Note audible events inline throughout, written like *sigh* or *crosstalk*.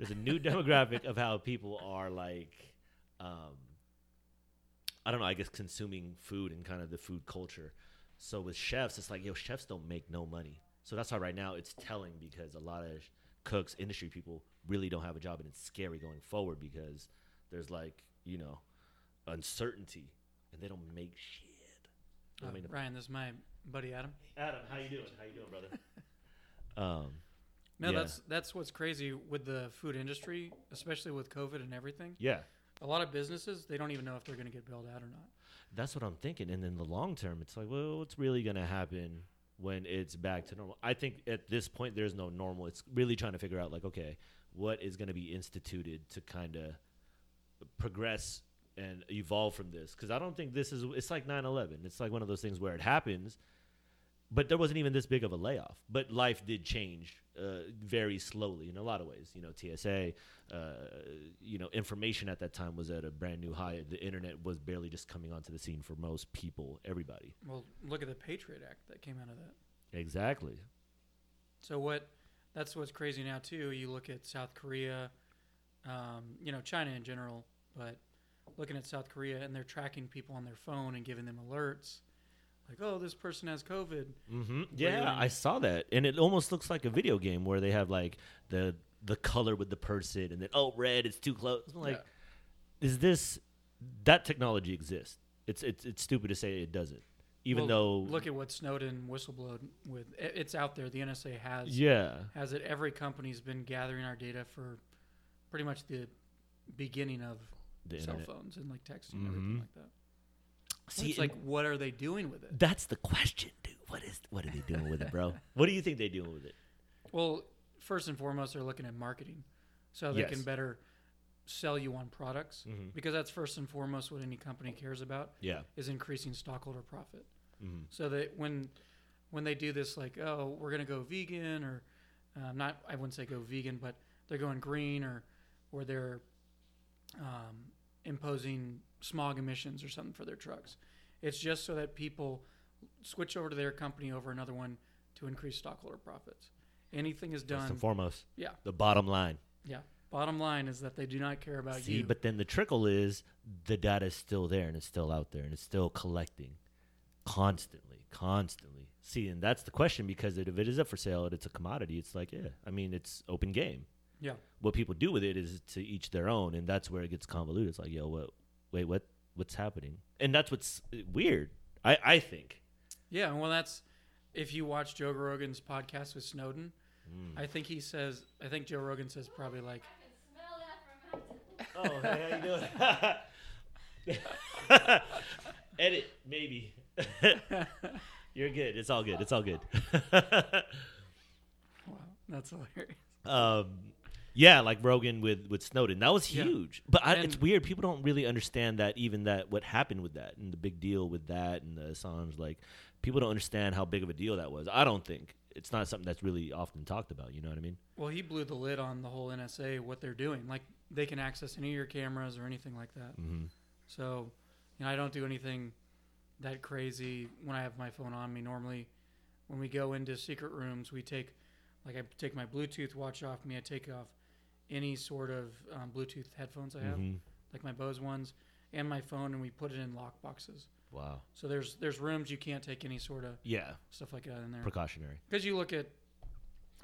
there's a new demographic of how people are like, um, I don't know. I guess consuming food and kind of the food culture. So with chefs, it's like yo, chefs don't make no money. So that's why right now it's telling because a lot of cooks, industry people, really don't have a job, and it's scary going forward because there's like you know uncertainty, and they don't make shit. I Uh, mean, Ryan, this is my buddy Adam. Adam, how you doing? How you doing, brother? *laughs* um, No, Yeah. that's that's what's crazy with the food industry, especially with COVID and everything. yeah, A lot of businesses they don't even know if they're going to get bailed out or not. that's what I'm thinking. And in the long term, it's like, well, what's really gonna happen when it's back to normal? I think at this point, there's no normal. It's really trying to figure out, like, okay, what is gonna be instituted to kind of progress and evolve from this? Because I don't think this is. It's like 9/11. It's like one of those things where it happens. But there wasn't even this big of a layoff. But life did change uh, very slowly in a lot of ways. You know, TSA, uh, you know, information at that time was at a brand new high. The internet was barely just coming onto the scene for most people, everybody. Well, look at the Patriot Act that came out of that. Exactly. So what? That's what's crazy now too. You look at South Korea, um, you know, China in general, but looking at South Korea and they're tracking people on their phone and giving them alerts, like, oh, this person has COVID. Mm-hmm. Yeah? I saw that, and it almost looks like a video game where they have like the the color with the person, and then oh, red, it's too close. I'm like, is this that technology exists? It's it's it's stupid to say it doesn't, even Well, though look at what Snowden whistleblowed with. i- It's out there. The NSA has yeah, has it. Every company's been gathering our data for pretty much the beginning of the cell internet. phones and like texting and Mhm. everything like that. See, it's like, what are they doing with it? that's the question, dude. What is what are they doing with it, bro? What do you think they're doing with it? Well, first and foremost, they're looking at marketing, so they Yes. can better sell you on products Mhm. because that's first and foremost what any company cares about Yeah. is increasing stockholder profit. Mhm. So that when when they do this, like, oh, we're gonna go vegan, or um, not, I wouldn't say go vegan, but they're going green, or or they're um, imposing smog emissions or something for their trucks. It's just so that people switch over to their company over another one to increase stockholder profits. Anything is done. First and foremost, Yeah, the bottom line. yeah. Bottom line is that they do not care about you. See, you. but then the trickle is the data is still there and it's still out there and it's still collecting constantly, constantly. See, and that's the question because if it is up for sale and it's a commodity, it's like, yeah, I mean, it's open game. yeah, What people do with it is to each their own, and that's where it gets convoluted. It's like, yo, what? Wait, what? What's happening? And that's what's weird. I I think. yeah. Well, that's if you watch Joe Rogan's podcast with Snowden. Mm. I think he says. I think Joe Rogan says probably like, Oh, hey, how you doing? *laughs* Edit, maybe. *laughs* You're good. It's all good. It's all good. *laughs* "Wow, that's hilarious." um, yeah, like Rogan with with Snowden. That was Yeah. huge. But I, it's weird. People don't really understand that. Even that, what happened with that, and the big deal with that, and the Assange. Like, people don't understand how big of a deal that was. I don't think it's not something that's really often talked about. You know what I mean? Well, he blew the lid on the whole NSA, what they're doing. Like they can access any of your cameras or anything like that. Mm-hmm. So, you know, I don't do anything that crazy when I have my phone on me. Normally, when we go into secret rooms, we take, like, I take my Bluetooth watch off me. I take off any sort of um, Bluetooth headphones I have, Mm-hmm. like my Bose ones, and my phone, and we put it in lock boxes. Wow. So there's there's rooms you can't take any sort of Yeah. stuff like that in there. Precautionary. Because you look at,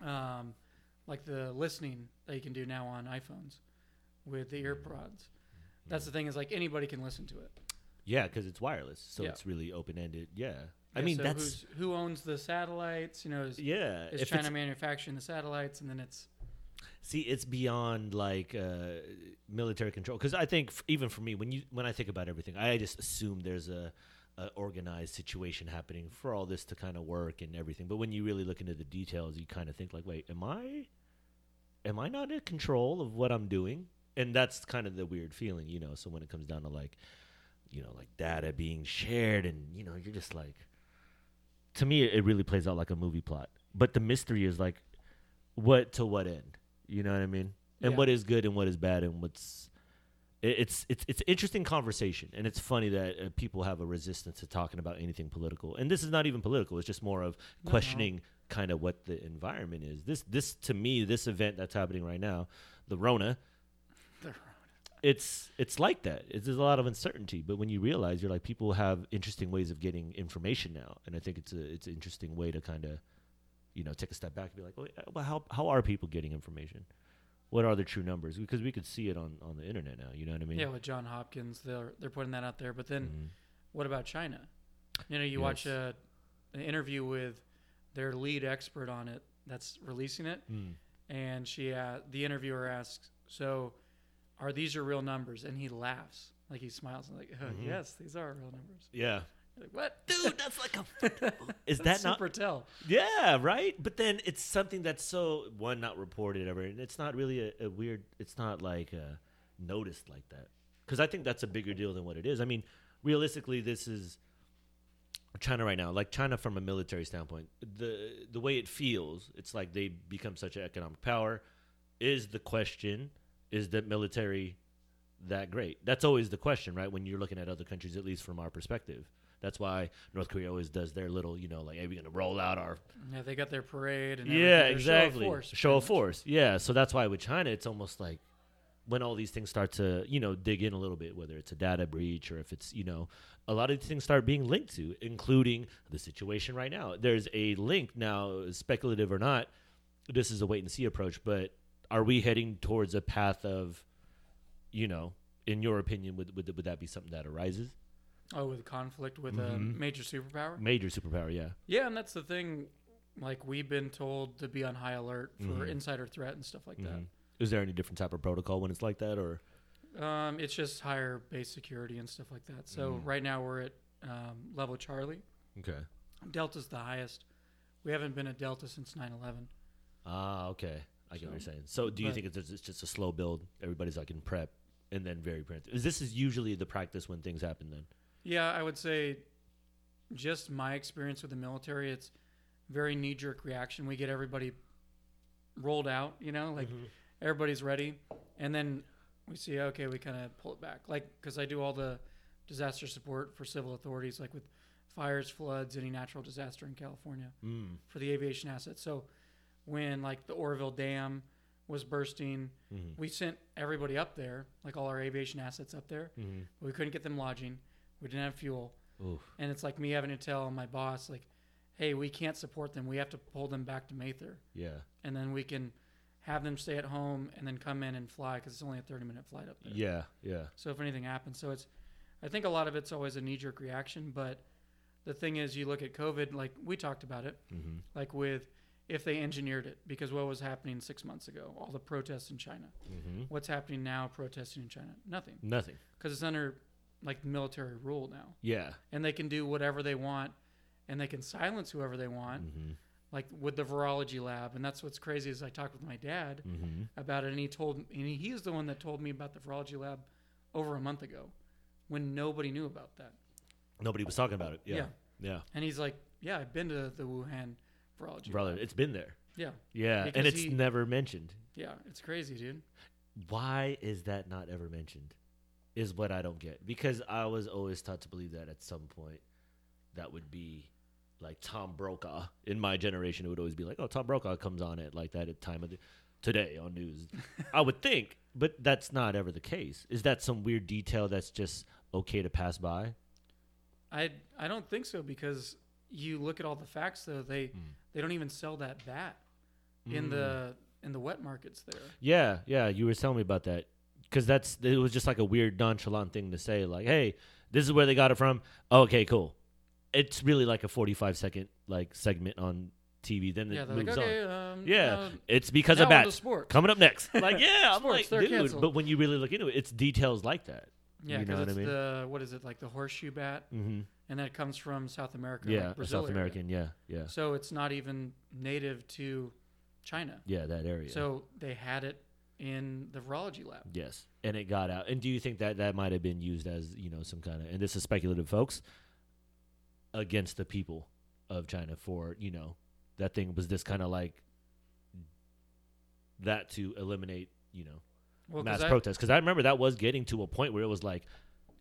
um, like the listening that you can do now on iPhones with the earpods. That's the thing is like anybody can listen to it. Yeah, because it's wireless, so Yeah. it's really open ended. Yeah. I Yeah, mean, so that's who owns the satellites. You know, is, yeah. is China manufacturing the satellites, and then it's See, it's beyond like uh, military control because I think f- even for me, when you when I think about everything, I just assume there's a, a organized situation happening for all this to kind of work and everything. But when you really look into the details, you kind of think like, wait, am I, am I not in control of what I'm doing? And that's kind of the weird feeling, you know. So when it comes down to like, you know, like data being shared, and you know, you're just like, to me, it really plays out like a movie plot. But the mystery is like, what to what end? You know what I mean? And Yeah. what is good and what is bad and what's it, it's it's it's interesting conversation, and it's funny that uh, people have a resistance to talking about anything political. And this is not even political; it's just more of No. questioning kind of what the environment is. This this to me, this event that's happening right now, the Rona, The Rona. it's it's like that. It's, there's a lot of uncertainty, but when you realize you're like people have interesting ways of getting information now, and I think it's a it's an interesting way to kind of, you know, take a step back and be like, well, well, how how are people getting information? What are the true numbers? Because we could see it on on the internet now. You know what I mean? Yeah, with John Hopkins, they're they're putting that out there. But then, Mhm. what about China? You know, you watch a, an interview with their lead expert on it that's releasing it, Mm. and she uh, the interviewer asks, "So, are these your real numbers?" And he laughs, like he smiles, and like, oh, Mhm. "Yes, these are real numbers." Yeah, like, what, dude, that's like a *laughs* is that not super tell? Yeah, right. But then it's something that's so one not reported ever, and it's not really a, a weird. It's not like uh, noticed like that because I think that's a bigger deal than what it is. I mean, realistically, this is China right now. Like China from a military standpoint, the the way it feels, it's like they become such an economic power. Is the question? Is the military that great? That's always the question, right? When you're looking at other countries, at least from our perspective. That's why North Korea always does their little, you know, like, hey, we're gonna roll out our Yeah, they got their parade and yeah, exactly. Show of force. Show of force. Yeah. So that's why with China, it's almost like when all these things start to, you know, dig in a little bit, whether it's a data breach or if it's, you know, a lot of these things start being linked to, including the situation right now. There's a link now, speculative or not. This is a wait and see approach, but are we heading towards a path of, you know, in your opinion, would would, would that be something that arises? Oh, with conflict with a Mhm. major superpower. Major superpower, yeah. Yeah, and that's the thing. Like we've been told to be on high alert for Mhm. insider threat and stuff like Mhm. Is there any different type of protocol when it's like that, or. Um, it's just higher base security and stuff like that. So Mhm. right now we're at um, level Charlie. okay? Delta's the highest. We haven't been at Delta since 9/11. Ah, okay. I get what you're saying. So, do you think it's, it's just a slow build? Everybody's like in prep, and then very preemptive. Is this is usually the practice when things happen? Then. Yeah, I would say, just my experience with the military, it's very knee jerk reaction. We get everybody rolled out, you know, like everybody's ready, and then we see okay, we kind of pull it back, like because I do all the disaster support for civil authorities, like with fires, floods, any natural disaster in California Mm. for the aviation assets. So when like the Oroville Dam was bursting, hmm we sent everybody up there, like all our aviation assets up there. hmm But we couldn't get them lodging. We didn't have fuel. Oof. And it's like me having to tell my boss, like, hey, we can't support them. We have to pull them back to Mather. Yeah. And then we can have them stay at home and then come in and fly because it's only a 30 minute flight up there. Yeah. Yeah. So if anything happens, so it's, I think a lot of it's always a knee jerk reaction. But the thing is, you look at COVID, like we talked about it, hmm like with if they engineered it, because what was happening six months ago, all the protests in China. hmm What's happening now protesting in China? Nothing. Nothing. Because it's under like military rule now. Yeah. and they can do whatever they want and they can silence whoever they want hmm like with the virology lab and that's what's crazy is i talked with my dad hmm about it and he told and he, he's the one that told me about the virology lab over a month ago when nobody knew about that Nobody was talking about it. Yeah. Yeah. Yeah. and he's like yeah i've been to the wuhan virology Brother, lab. it's been there. yeah Yeah. and it's he- never mentioned. yeah it's crazy dude Why is that not ever mentioned? Is what I don't get. Because I was always taught to believe that at some point that would be like Tom Brokaw. In my generation, it would always be like, oh, Tom Brokaw comes on at like that at time of the today on news. *laughs* I would think, but that's not ever the case. Is that some weird detail that's just okay to pass by? i i don't think so because you look at all the facts though they Mm. they don't even sell that bat in Mm. the in the wet markets there Yeah, yeah, you were telling me about that because that's it was just like a weird nonchalant thing to say, like, "Hey, this is where they got it from." okay, cool. It's really like a forty-five second like segment on TV. Then yeah it moves like okay on. um, Yeah, now- it's because of bats coming up next. *laughs* Like, yeah, I'm Sports, like, dude. canceled. But when you really look into it, it's details like that. Yeah, You because know what I mean? the what is it like the horseshoe bat, Mm-hmm. and that comes from South America. Yeah, like South area. American. Yeah, yeah, So it's not even native to China. yeah, that area. So they had it in the virology lab. Yes, and it got out. And do you think that that might have been used as you know some kind of and this is speculative, folks, against the people of China for you know that thing was this kind of like that to eliminate you know Well, mass I- protests because I remember that was getting to a point where it was like,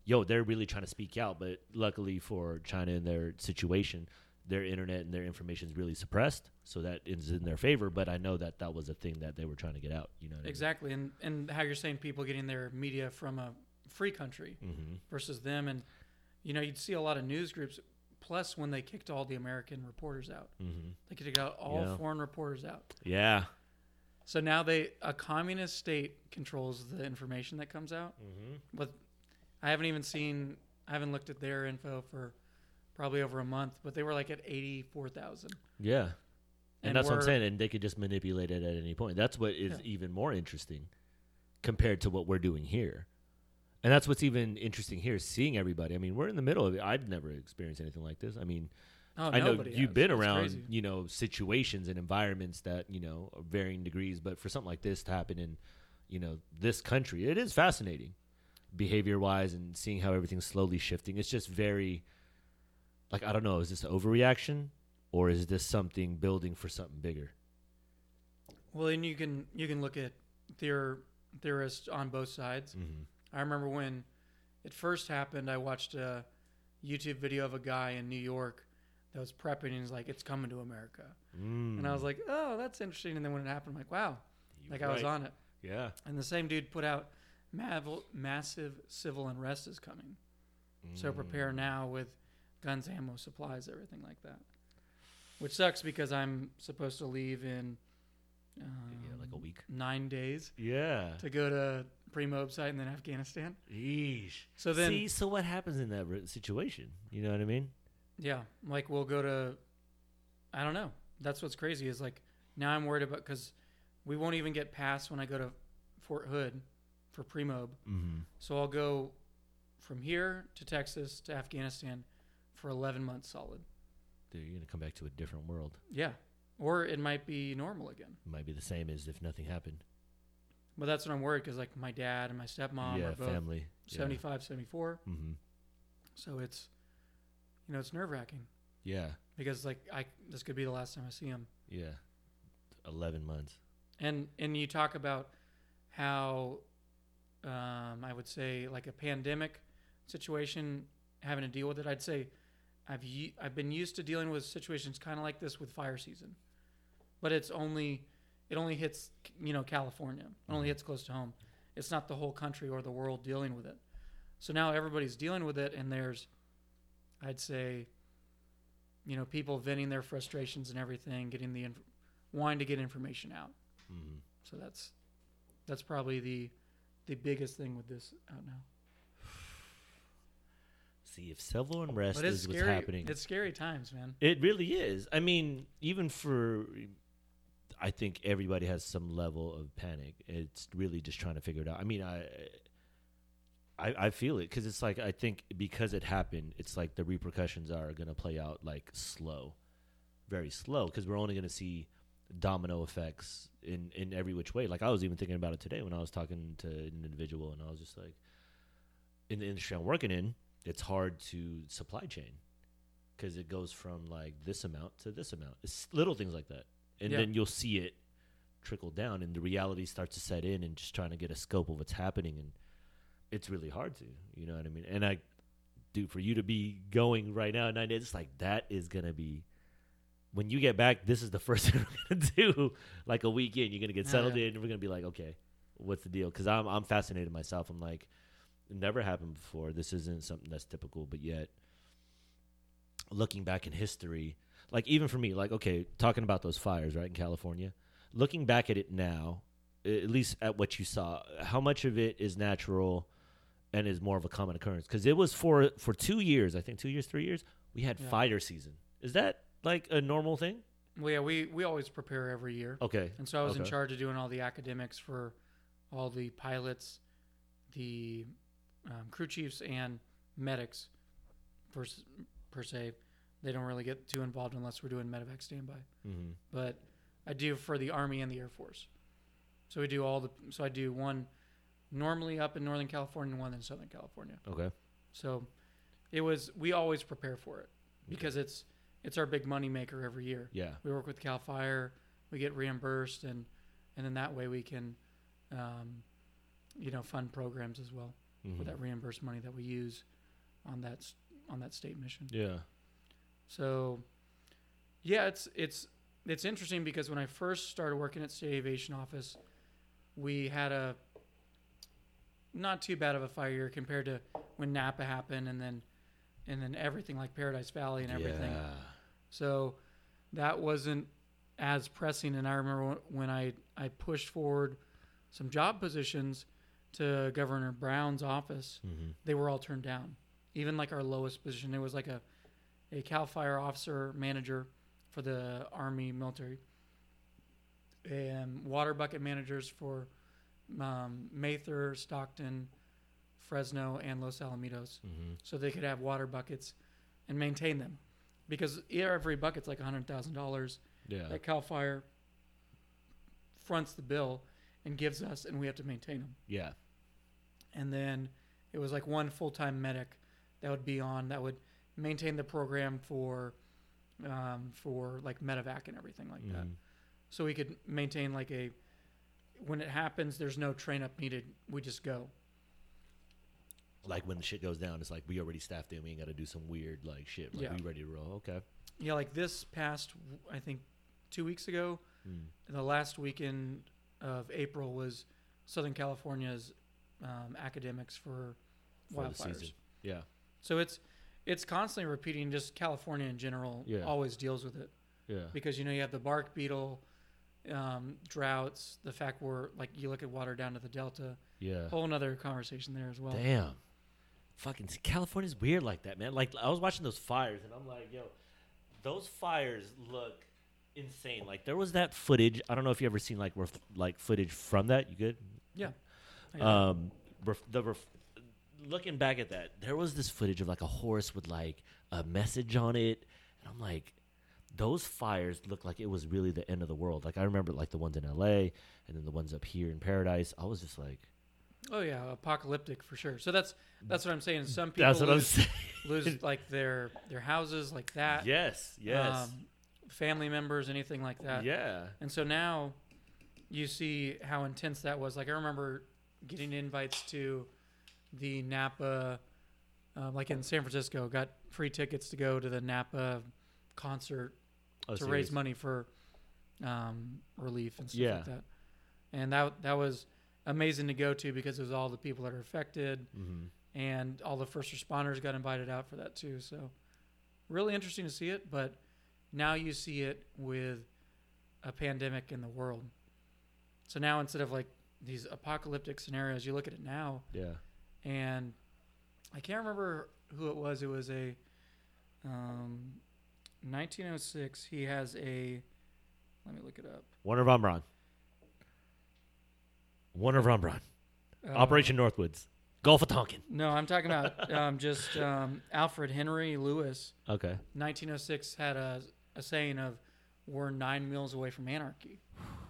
yo, they're really trying to speak out, but luckily for China and their situation, their internet and their information is really suppressed, so that is in their favor. But I know that that was a thing that they were trying to get out. You know, Exactly, and and how you're saying people getting their media from a free country Mm-hmm. versus them, and you know you'd see a lot of news groups. Plus, when they kicked all the American reporters out, Mm-hmm. they kicked out all Yeah. foreign reporters out. Yeah. So now they a communist state controls the information that comes out. Mm-hmm. But I haven't even seen. I haven't looked at their info for probably over a month. But they were like at eighty four thousand. Yeah. And, And that's what I'm saying. And they could just manipulate it at any point. That's what is Yeah. even more interesting compared to what we're doing here. And that's what's even interesting here, seeing everybody. I mean, we're in the middle of it. I've never experienced anything like this. I mean, Oh, I know you've has. been It's around, crazy. you know, situations and environments that, you know, are varying degrees, but for something like this to happen in, you know, this country, it is fascinating behavior wise and seeing how everything's slowly shifting. It's just very like I don't know, is this an overreaction or is this something building for something bigger? Well, and you can you can look at theor- theorists on both sides. Mm-hmm. I remember when it first happened, I watched a YouTube video of a guy in New York that was prepping and he's like, "It's coming to America," Mm. and I was like, "Oh, that's interesting." And then when it happened, I'm like, "Wow!" Like I was on it. Yeah. And the same dude put out mav- massive civil unrest is coming. So prepare Mm. now with guns, ammo, supplies, everything like that. Which sucks because I'm supposed to leave in um, Yeah, like a week. nine days Yeah. to go to pre-mob site and then Afghanistan. Yeesh. So then, See, so what happens in that situation? You know what I mean? yeah, like we'll go to. I don't know. That's what's crazy is like now I'm worried about because we won't even get past when I go to Fort Hood for pre-mob. Mm-hmm. So I'll go from here to Texas to Afghanistan for 11 months solid. Dude, you're gonna come back to a different world. Yeah. Or it might be normal again. It might be the same as if nothing happened. But that's what I'm worried because, like, my dad and my stepmom yeah, are both family. 75, 74. Mm-hmm. So it's, you know, it's nerve wracking Yeah. because, like, I this could be the last time I see him. Yeah. Eleven months. And and you talk about how, um, I would say, like a pandemic situation, having to deal with it. I'd say I've I've been used to dealing with situations kind of like this with fire season, but it's only it only hits you know California. It only Mhm. hits close to home. It's not the whole country or the world dealing with it. So now everybody's dealing with it, and there's, I'd say, you know, people venting their frustrations and everything, getting the inf- wanting to get information out. Mm-hmm. So that's that's probably the the biggest thing with this out now. See, if civil unrest is what's happening, It's scary times, man. It really is. I mean, even for, I think everybody has some level of panic. It's really just trying to figure it out. I mean, I, I, I feel it because it's like I think because it happened, it's like the repercussions are going to play out like slow, very slow. Because we're only going to see domino effects in in every which way. Like I was even thinking about it today when I was talking to an individual, and I was just like, in the industry I'm working in, it's hard to supply chain because it goes from like this amount to this amount. It's little things like that, and Yeah. then you'll see it trickle down, and the reality starts to set in, and just trying to get a scope of what's happening, and it's really hard to, you know what I mean? And I, dude, for you to be going right now nine days, it's like that is gonna be. When you get back, this is the *laughs* first thing we're gonna do. Like a weekend, you're gonna get Oh, settled yeah. in, and we're gonna be like, okay, what's the deal? Because I'm I'm fascinated myself. I'm like, never happened before. This isn't something that's typical, but yet looking back in history, like even for me, like okay, talking about those fires right in California, looking back at it now, at least at what you saw, how much of it is natural and is more of a common occurrence? Because it was for for two years, I think two years, three years, we had Yeah. fire season. Is that like a normal thing? Well, yeah, we we always prepare every year, Okay, and so I was in charge of doing all the academics for all the pilots, the um, crew chiefs, and medics. Per, per se, they don't really get too involved unless we're doing medevac standby. mm-hmm. but I do for the Army and the Air Force. So we do all the. So I do one normally up in Northern California and one in Southern California. okay, So it was. We always prepare for it because it's it's our big money maker every year. yeah, We work with Cal Fire. We get reimbursed and and then that way we can, um, you know, fund programs as well Mhm. with that reimbursed money that we use on that on that state mission. Yeah. So, yeah, it's it's it's interesting because when I first started working at state aviation office, we had a not too bad of a fire year compared to when Napa happened, and then and then everything like Paradise Valley and everything. Yeah. So that wasn't as pressing. And I remember when I, I pushed forward some job positions to Governor Brown's office, Mm-hmm. they were all turned down. Even like our lowest position, it was like a, a CAL FIRE officer manager for the Army military, and water bucket managers for um, Mather, Stockton, Fresno, and Los Alamitos Mm-hmm. so they could have water buckets and maintain them. Because every bucket's like hundred thousand dollars Yeah. that Cal Fire fronts the bill and gives us, and we have to maintain them. yeah. And then it was like one full time medic that would be on that would maintain the program for um, for like medevac and everything like that. Mhm. So we could maintain like a when it happens, there's no train up needed. We just go. Like when the shit goes down, it's like we already staffed in. We ain't got to do some weird like shit. Like Yeah. we ready to roll. Okay. Yeah, like this past, I think, two weeks ago, Mm. the last weekend of April was Southern California's um, academics for For wildfires. Yeah. So it's it's constantly repeating. Just California in general Yeah. always deals with it Yeah. because you know you have the bark beetle, um, droughts, the fact we're like you look at water down to the delta. Yeah. Whole another conversation there as well. Damn. Fucking California's weird like that, man. Like I was watching those fires and I'm like, yo, those fires look insane. Like there was that footage. I don't know if you ever seen like ref- like footage from that. You good? Know. Um, ref- the ref- looking back at that, there was this footage of like a horse with like a message on it, and I'm like, those fires look like it was really the end of the world. Like I remember like the ones in L.A. and then the ones up here in Paradise. I was just like, oh yeah, apocalyptic for sure. So that's that's what I'm saying. Some people that's what I'm lose, lose *laughs* like their their houses like that. yes, yes, um, family members, anything like that. yeah, And so now you see how intense that was. Like I remember getting invites to the Napa, uh, like in San Francisco, got free tickets to go to the Napa concert Oh, to serious? raise money for um, relief and stuff Yeah. like that. And that that was amazing to go to because it was all the people that are affected Mhm. and all the first responders got invited out for that too. So really interesting to see it, but now you see it with a pandemic in the world. So now instead of like these apocalyptic scenarios, you look at it now Yeah, and I can't remember who it was. It was a um, 1906. He has a let me look it up. Wernher von Braun. Wernher von Braun. Uh, Operation Northwoods. Gulf of Tonkin. No, I'm talking about um, just um, Alfred Henry Lewis. Okay. 1906 had a, a saying of we're nine miles away from anarchy *sighs* *laughs*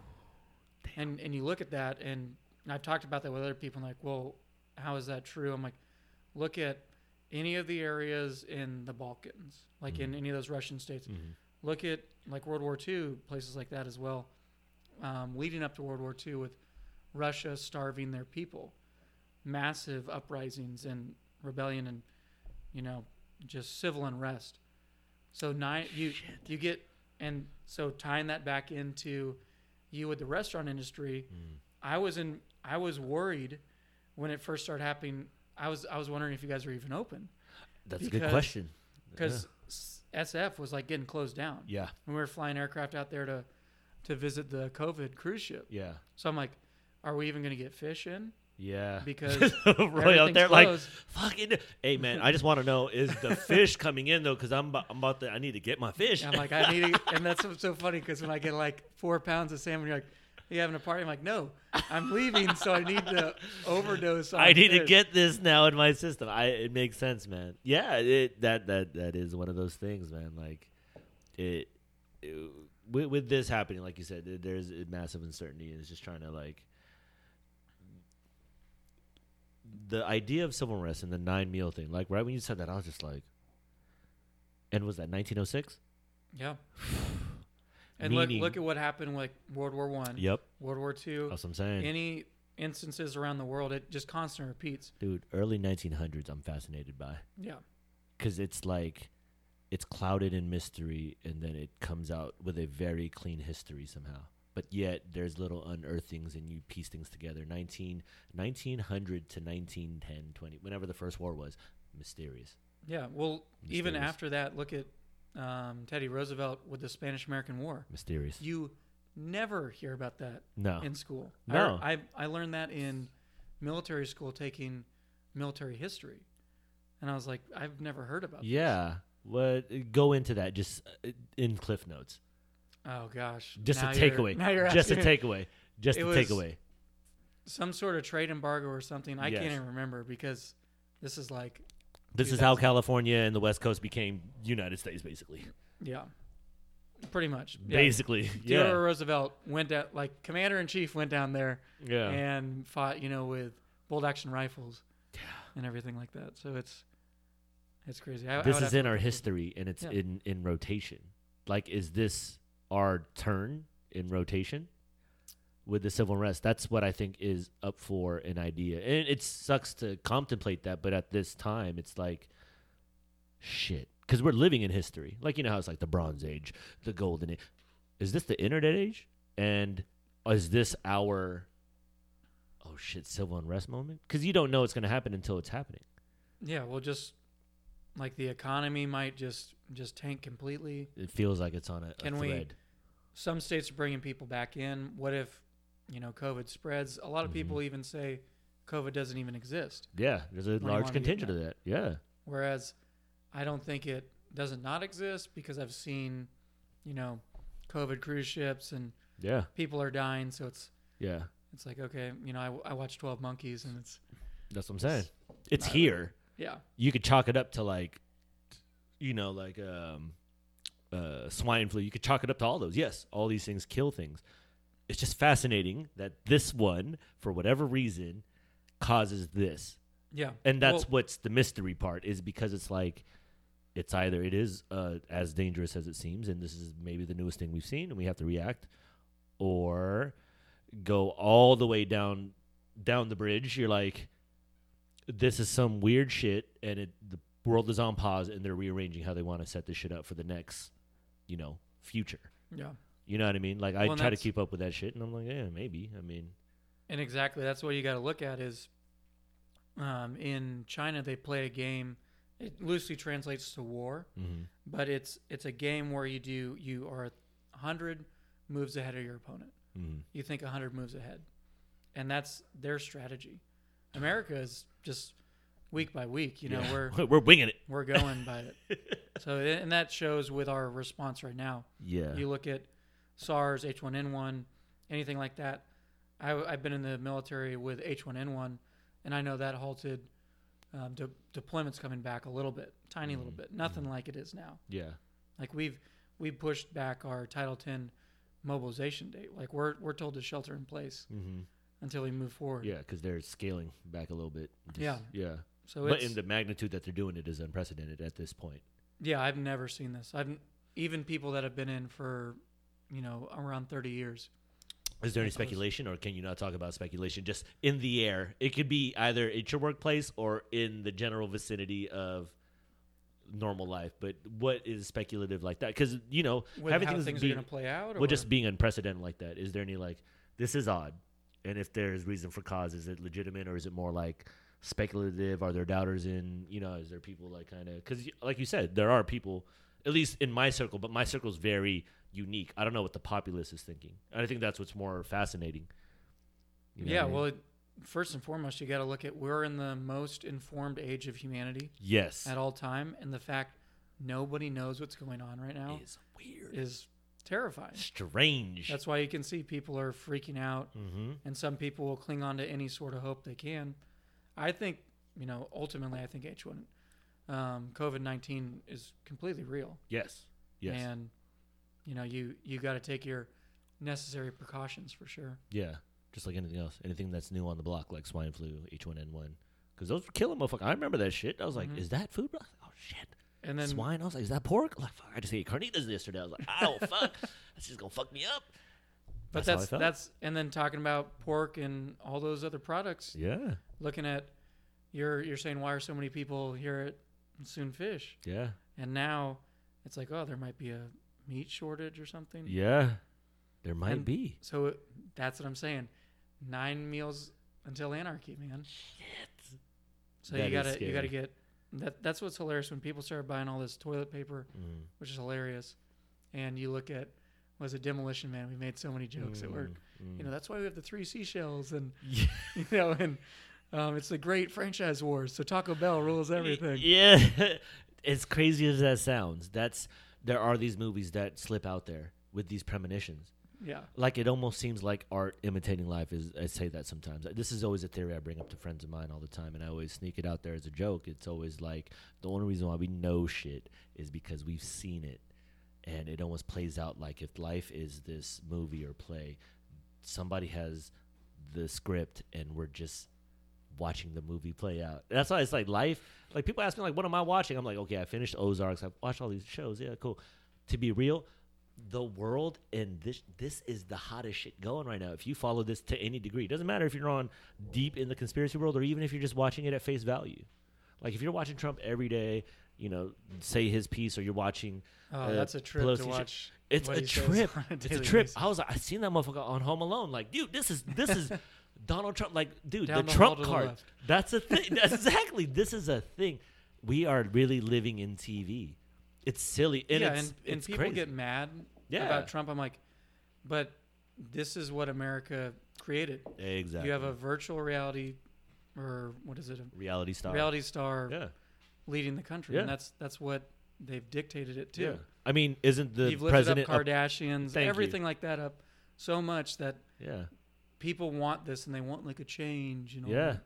and and you look at that and i've talked about that with other people and like well how is that true? I'm like look at any of the areas in the balkans like in Mhm. any of those russian states. Mm-hmm. look at like world war ii places like that as well um, leading up to world war ii with russia starving their people. Massive uprisings and rebellion and you know just civil unrest. So nine you you get and so tying that back into you with the restaurant industry Mm. i was in i was worried when it first started happening. I was i was wondering if you guys were even open. That's a good question. because sf was like getting closed down. Yeah, and we were flying aircraft out there to to visit the covid cruise ship. Yeah, so i'm like are we even going to get fish in yeah. because *laughs* Roy out there like closed. fucking. Hey man, I just want to know is the *laughs* fish coming in though? Because I'm about, I'm about to. I need to get my fish. I'm like, I need to, and that's what's so funny because when I get like four pounds of salmon, you're like, you having a party? I'm like, no, I'm leaving, so I need to overdose. On I need to get this now in my system. I it makes sense, man. Yeah, it that that that is one of those things, man. Like it, it with, with this happening, like you said, there's a massive uncertainty, and it's just trying to like the idea of civil unrest and the nine meal thing. Like right when you said that, I was just like, and was that 1906? Yeah. *sighs* And look, Meaning- look at what happened with World War One, Yep, World War Two, that's what I'm saying. any instances around the world. It just constantly repeats. Dude, early 1900s, I'm fascinated by Yeah. because it's like it's clouded in mystery, and then it comes out with a very clean history somehow. But yet, there's little unearthings, and you piece things together. 19, 1900 to 1910, 20, whenever the first war was, mysterious. Yeah. Well, even after that, look at um, Teddy Roosevelt with the Spanish American War. Mysterious. You never hear about that no. in school. No. I, I I learned that in military school taking military history, and I was like, I've never heard about. this. Yeah. What? Go into that just uh, in cliff notes. Oh gosh. Just Now a takeaway. Now you're Just a asking me takeaway. Just It a takeaway. some sort of trade embargo or something. I Yes. can't even remember because this is like This is how California and the West Coast became United States, basically. yeah, pretty much. Yeah. Basically, Theodore yeah, Roosevelt went down like commander in chief went down there yeah. and fought, you know, with bolt action rifles Yeah. and everything like that. So it's it's crazy. I, I this would is in our look into it. history, and it's Yeah. in in rotation. Like, is this our turn in rotation with the civil unrest? That's what I think is up for an idea, and it sucks to contemplate that. But at this time, it's like shit because we're living in history. Like you know how it's like the Bronze Age, the Golden Age. Is this the Internet Age? And is this our oh shit civil unrest moment? Because you don't know it's going to happen until it's happening. Yeah, well, just like the economy might just just tank completely. It feels like it's on a, a Can we- thread. Some states are bringing people back in. What if, you know, COVID spreads? A lot of Mhm. people even say COVID doesn't even exist. Yeah, there's a large contingent of that. Yeah. Whereas I don't think it doesn't not exist because I've seen, you know, COVID cruise ships and Yeah. people are dying. So it's Yeah. it's like okay, you know, I, I watched Twelve Monkeys and it's That's what I'm saying. It's not here. Yeah, You could chalk it up to like you know, like um uh swine flu. You could chalk it up to all those. Yes, all these things kill things. It's just fascinating that this one, for whatever reason, causes this. yeah, And that's Well- what's the mystery part is because it's like it's either it is uh, as dangerous as it seems, and this is maybe the newest thing we've seen, and we have to react, or go all the way down down the bridge. You're like, this is some weird shit, and it the world is on pause, and they're rearranging how they want to set this shit up for the next, you know, future. yeah. You know what I mean? Like I Well, and try to that's- keep up with that shit, and I'm like, yeah, maybe. I mean, And exactly, that's what you got to look at is um, in China they play a game. It loosely translates to war, mhm. but it's it's a game where you do you are hundred moves ahead of your opponent. Mhm. You think hundred moves ahead, and that's their strategy. America is just week by week. You know, Yeah. we're *laughs* we're winging it. we're going by it. *laughs* So and that shows with our response right now. Yeah. You look at SARS, H1N1, anything like that. I, have been in the military with H1N1, and I know that halted um, de- deployments coming back a little bit, tiny little Mhm. bit, nothing like it is now. yeah. Like we've we pushed back our Title 10 mobilization date. Like we're we're told to shelter in place Mm-hmm. Until we move forward. Yeah, because they're scaling back a little bit. Just- Yeah. yeah. So But in the magnitude that they're doing it is unprecedented at this point. yeah, I've never seen this. I've even people that have been in for you know around 30 years. Is there any speculation, or can you not talk about speculation? Just in the air, it could be either at your workplace or in the general vicinity of normal life. But what is speculative like that? Because you know, With having how things things be- are going to play out, or well, just being unprecedented like that. Is there any like this is odd? And if there's reason for cause, is it legitimate or is it more like speculative? Are there doubters in you know? Is there people like kind of because like you said, there are people at least in my circle, but my circle is very unique. I don't know what the populace is thinking, and I think that's what's more fascinating. You know yeah, I mean? well, it, first and foremost, you got to look at we're in the most informed age of humanity yes, at all time, and the fact nobody knows what's going on right now is weird, is terrifying. strange. That's why you can see people are freaking out, mm-hmm. and some people will cling on to any sort of hope they can. I think, you know, ultimately, I think H1, um, COVID 19 is completely real. yes, yes, And, you know, you, you got to take your necessary precautions for sure. yeah. Just like anything else, anything that's new on the block, like swine flu, H1N1, because those were killing motherfuckers. I remember that shit. I was like, Mhm. is that food? I was like, oh shit. And then, swine. I was like, is that pork? Like, fuck, I just ate carnitas yesterday. I was like, oh *laughs* fuck, that's just gonna fuck me up. But That's that's that's and then talking about pork and all those other products. Yeah, Looking at you're you're saying why are so many people here at Soon Fish? yeah, And now it's like, oh, there might be a meat shortage or something. yeah. There might And- be. So it, that's what I'm saying. Nine meals until anarchy, man. Shit. So That you gotta you gotta get that. That's what's hilarious when people start buying all this toilet paper, Mm. which is hilarious. And you look at was it Demolition Man? We made so many jokes at work. Mm, You know, that's why we have the three seashells, and *laughs* mm. *laughs* you know, and um, it's the great franchise wars. So Taco Bell rules everything. Yeah, *laughs* as crazy as that sounds, that's there are these movies that slip out there with these premonitions. Yeah, Like it almost seems like art imitating life is. I say that sometimes. This is always a theory I bring up to friends of mine all the time, and I always sneak it out there as a joke. It's always like the only reason why we know shit is because we've seen it, and it almost plays out like if life is this movie or play, somebody has the script, and we're just watching the movie play out. That's why it's like life. Like people ask me like, "What am I watching?" I'm like, "Okay, I finished Ozarks. I've watched all these shows. Yeah, cool." To be real, the world and this this is the hottest shit going right now. If you follow this to any degree, it doesn't matter if you're on deep in the conspiracy world or even if you're just watching it at face value. Like if you're watching Trump every day, you know, say his piece, or you're watching, oh, Uh, that's a trip Pelosi to watch. it's a trip. *laughs* a It's a trip. basis. I was like, I seen that motherfucker on Home Alone. Like, dude, this is this is *laughs* Donald Trump. Like, dude, Down the the Trump to the card. That's a thing. That's *laughs* exactly. This is a thing. We are really living in TV. It's silly and yeah, it's, and, and it's people crazy. get mad Yeah. about Trump. I'm like, but this is what America created. exactly. You have a virtual reality, or what is it? A reality star. reality star Yeah. leading the country, Yeah. and that's that's what they've dictated it to. Yeah. I mean, isn't the You've president up up- Kardashians, Thank you. everything like that up so much that yeah. people want this and they want like a change. You know. Yeah.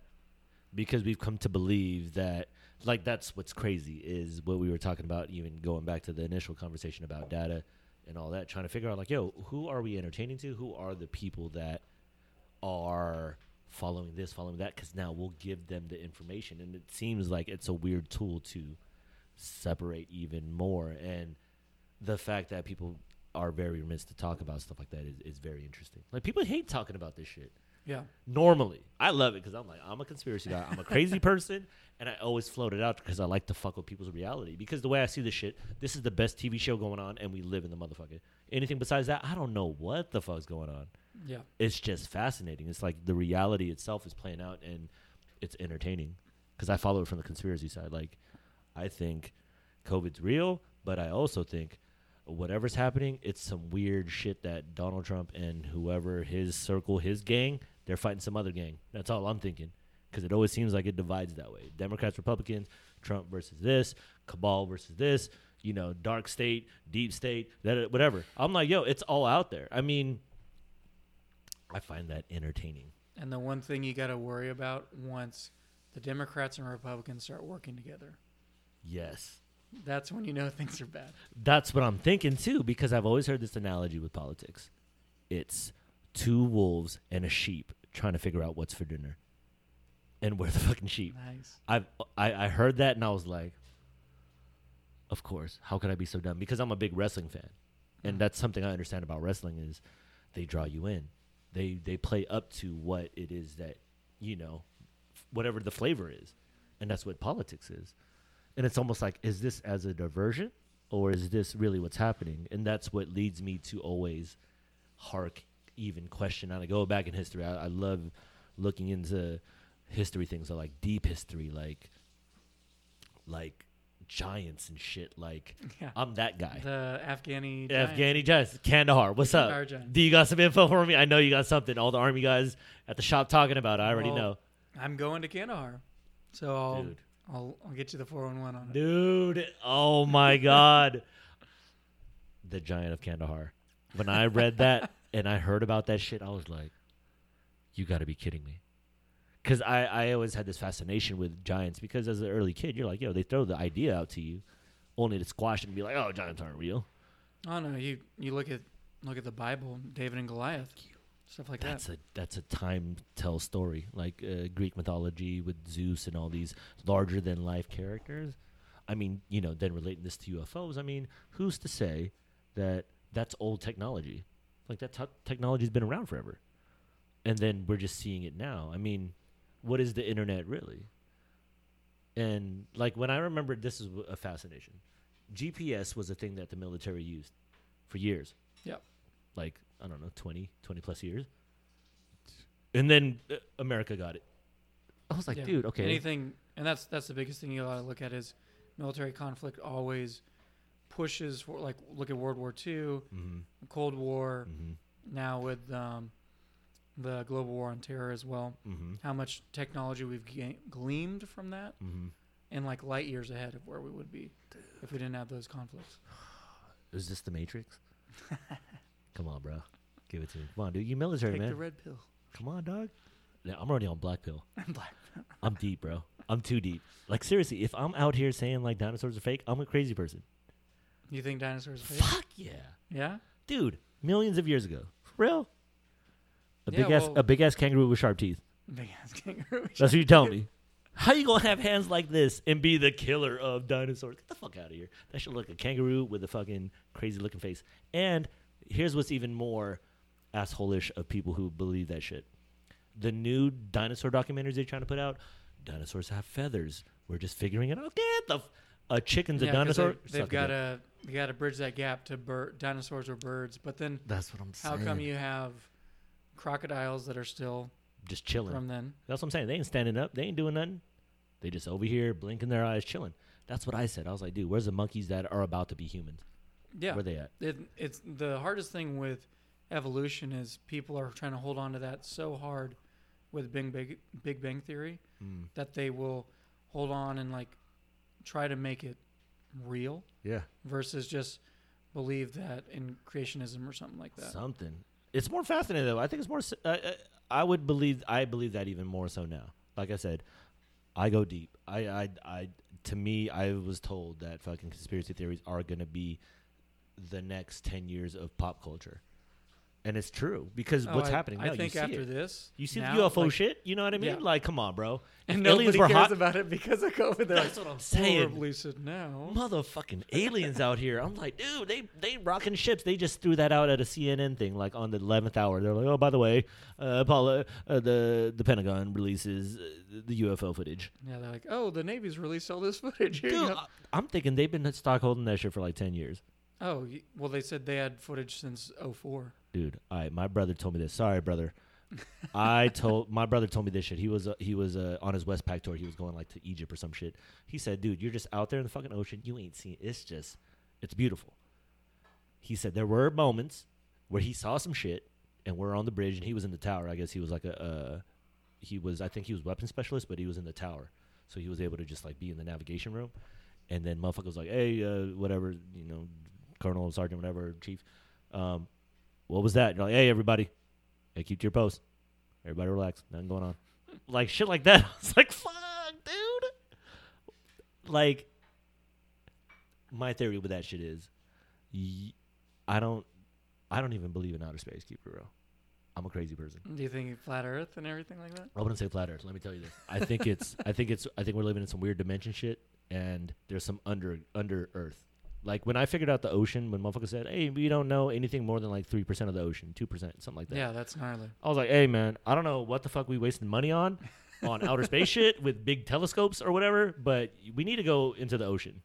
Because we've come to believe that like that's what's crazy is what we were talking about even going back to the initial conversation about data and all that trying to figure out like yo who are we entertaining to? Who are the people that are following this following that? Because now we'll give them the information. And it seems like it's a weird tool to separate even more. And the fact that people are very remiss to talk about stuff like that is, is very interesting. Like people hate talking about this shit Yeah. normally. I love it because I'm like, I'm a conspiracy guy. I'm a crazy *laughs* person, and I always float it out because I like to fuck with people's reality. Because the way I see this shit, this is the best TV show going on, and we live in the motherfucker. Anything besides that, I don't know what the fuck's going on. Yeah. It's just fascinating. It's like the reality itself is playing out, and it's entertaining because I follow it from the conspiracy side. Like, I think COVID's real, but I also think whatever's happening, it's some weird shit that Donald Trump and whoever his circle, his gang, they're fighting some other gang. That's all I'm thinking. Because it always seems like it divides that way. Democrats, Republicans, Trump versus this, cabal versus this, you know, dark state, deep state, that whatever. I'm like, yo, it's all out there. I mean, I find that entertaining. And the one thing you got to worry about once the Democrats and Republicans start working together, Yes. That's when you know *laughs* things are bad. That's what I'm thinking too, because I've always heard this analogy with politics. It's two wolves and a sheep trying to figure out what's for dinner. And we're the *laughs* fucking sheep. Nice. I've I, I heard that and I was like, Of course. How could I be so dumb? Because I'm a big wrestling fan. And Mhm. that's something I understand about wrestling is they draw you in. They they play up to what it is that, you know, whatever the flavor is. And that's what politics is. And it's almost like, is this as a diversion or is this really what's happening? And that's what leads me to always hark, even question. And I go back in history. I, I love looking into history things, so like deep history, like like giants and shit. Like Yeah. I'm that guy. The Afghani. giant. Afghani giants, Kandahar. What's up? Kandahar giants. Do you got some info for me? I know you got something. All the army guys at the shop talking about. it. I already Well, know, I'm going to Kandahar, so I'll dude. I'll, I'll get you the 411 on it. Dude, oh my god. The Giant of Kandahar. When I read that *laughs* and I heard about that shit, I was like, you got to be kidding me. Cuz I I always had this fascination with giants because as an early kid, you're like, yo, they throw the idea out to you only to squash it and be like, "Oh, giants aren't real." Oh no, you you look at look at the Bible, David and Goliath, stuff like That's that. a that's a time tell story, like uh, Greek mythology with Zeus and all these larger than life characters. I mean, you know, then relating this to UFOs. I mean, who's to say that that's old technology? Like that t- technology's been around forever, and then we're just seeing it now. I mean, what is the internet really? And like when I remember, this is a fascination. GPS was a thing that the military used for years. Yep. Like I don't know, 20, 20 plus years. And then uh, America got it. I was like, Yeah. dude, okay. Anything, and that's that's the biggest thing you gotta look at is military conflict always pushes for like look at World War II, hmm Cold War, hmm now with um, the global war on terror as well. hmm How much technology we've ga- gleamed from that, hmm and like light years ahead of where we would be if we didn't have those conflicts. Is this the Matrix? *laughs* Come on, bro. Give it to me. Come on, dude. You military, Take man. the red pill. Come on, dog. Yeah, I'm already on black pill. I'm *laughs* Black. I'm deep, bro. I'm too deep. Like seriously, if I'm out here saying like dinosaurs are fake, I'm a crazy person. You think dinosaurs are fake? Fuck yeah, Yeah. dude. Millions of years ago, for real. A Yeah, big ass, well- a big ass kangaroo with sharp teeth. Big ass kangaroo. That's what you tell me. How you gonna have hands like this and be the killer of dinosaurs? Get the fuck out of here. That should look like a kangaroo with a fucking crazy looking face. And here's what's even more assholish of people who believe that shit. The new dinosaur documentaries they're trying to put out, dinosaurs have feathers. We're just figuring it out. Get the f- a chicken's a dinosaur. They, have got to they got to bridge that gap to bir- dinosaurs or birds. But then That's what I'm saying. how saying. come you have crocodiles that are still just chilling? from then? That's what I'm saying. They ain't standing up. They ain't doing nothing. They just over here blinking their eyes, chilling. That's what I said. I was like, dude, where's the monkeys that are about to be humans? Yeah. Where they at? It, it's the hardest thing with evolution is people are trying to hold on to that so hard with Big Big Big Bang Theory Mm. that they will hold on and like try to make it real Yeah. versus just believe that in creationism or something like that. Something. It's more fascinating though. I think it's more. Uh, I would believe. I believe that even more so now. Like I said, I go deep. I, I, I. To me, I was told that fucking conspiracy theories are gonna be the next ten years of pop culture, and it's true because Oh, what's I- happening I now. think you see after it. this, You see now, the UFO like, shit. You know what I mean? Yeah. Like, come on, bro. *laughs* and If nobody aliens were cares hot- about it because of COVID. That's like, what I'm "Oh, saying. we're releasing now. motherfucking *laughs* aliens out here. I'm like, dude, they they rocking ships. They just threw that out at a CNN thing, like on the eleventh hour. They're like, oh, by the way, uh, Apollo, uh, the the Pentagon releases uh, the UFO footage. Yeah, they're like, oh, the Navy's released all this footage. *laughs* Here you Dude, go." I- I'm thinking they've been stock holding that shit for like ten years. Oh, well, they said they had footage since 04. Dude, I my brother told me this. Sorry, brother. I *laughs* told my brother told me this shit. He was uh, he was uh, on his Westpac tour. He was going like to Egypt or some shit. He said, "Dude, you're just out there in the fucking ocean. You ain't seen. It's just, it's beautiful." He said there were moments where he saw some shit, and we're on the bridge, and he was in the tower. I guess he was like a, uh, he was I think he was weapons specialist, but he was in the tower, so he was able to just like be in the navigation room. And then motherfucker was like, "Hey, uh, whatever, you know, colonel, sergeant, whatever, chief." Um, what was that? You're like, hey, everybody, hey, keep to your post. Everybody relax. Nothing going on. Like shit like that. *laughs* I was like, fuck, dude. Like, my theory with that shit is, y- I don't, I don't even believe in outer space. Keep it real. I'm a crazy person. Do you think flat Earth and everything like that? I wouldn't say flat Earth. Let me tell you this. I think it's. I think it's. I think we're living in some weird dimension shit, and there's some under under Earth. Like when I figured out the ocean, when motherfucker said, "Hey, we don't know anything more than like three percent of the ocean, two percent, something like that." Yeah, that's gnarly. I was like, "Hey, man, I don't know what the fuck we wasting money on, on *laughs* outer space shit with big telescopes or whatever, but we need to go into the ocean,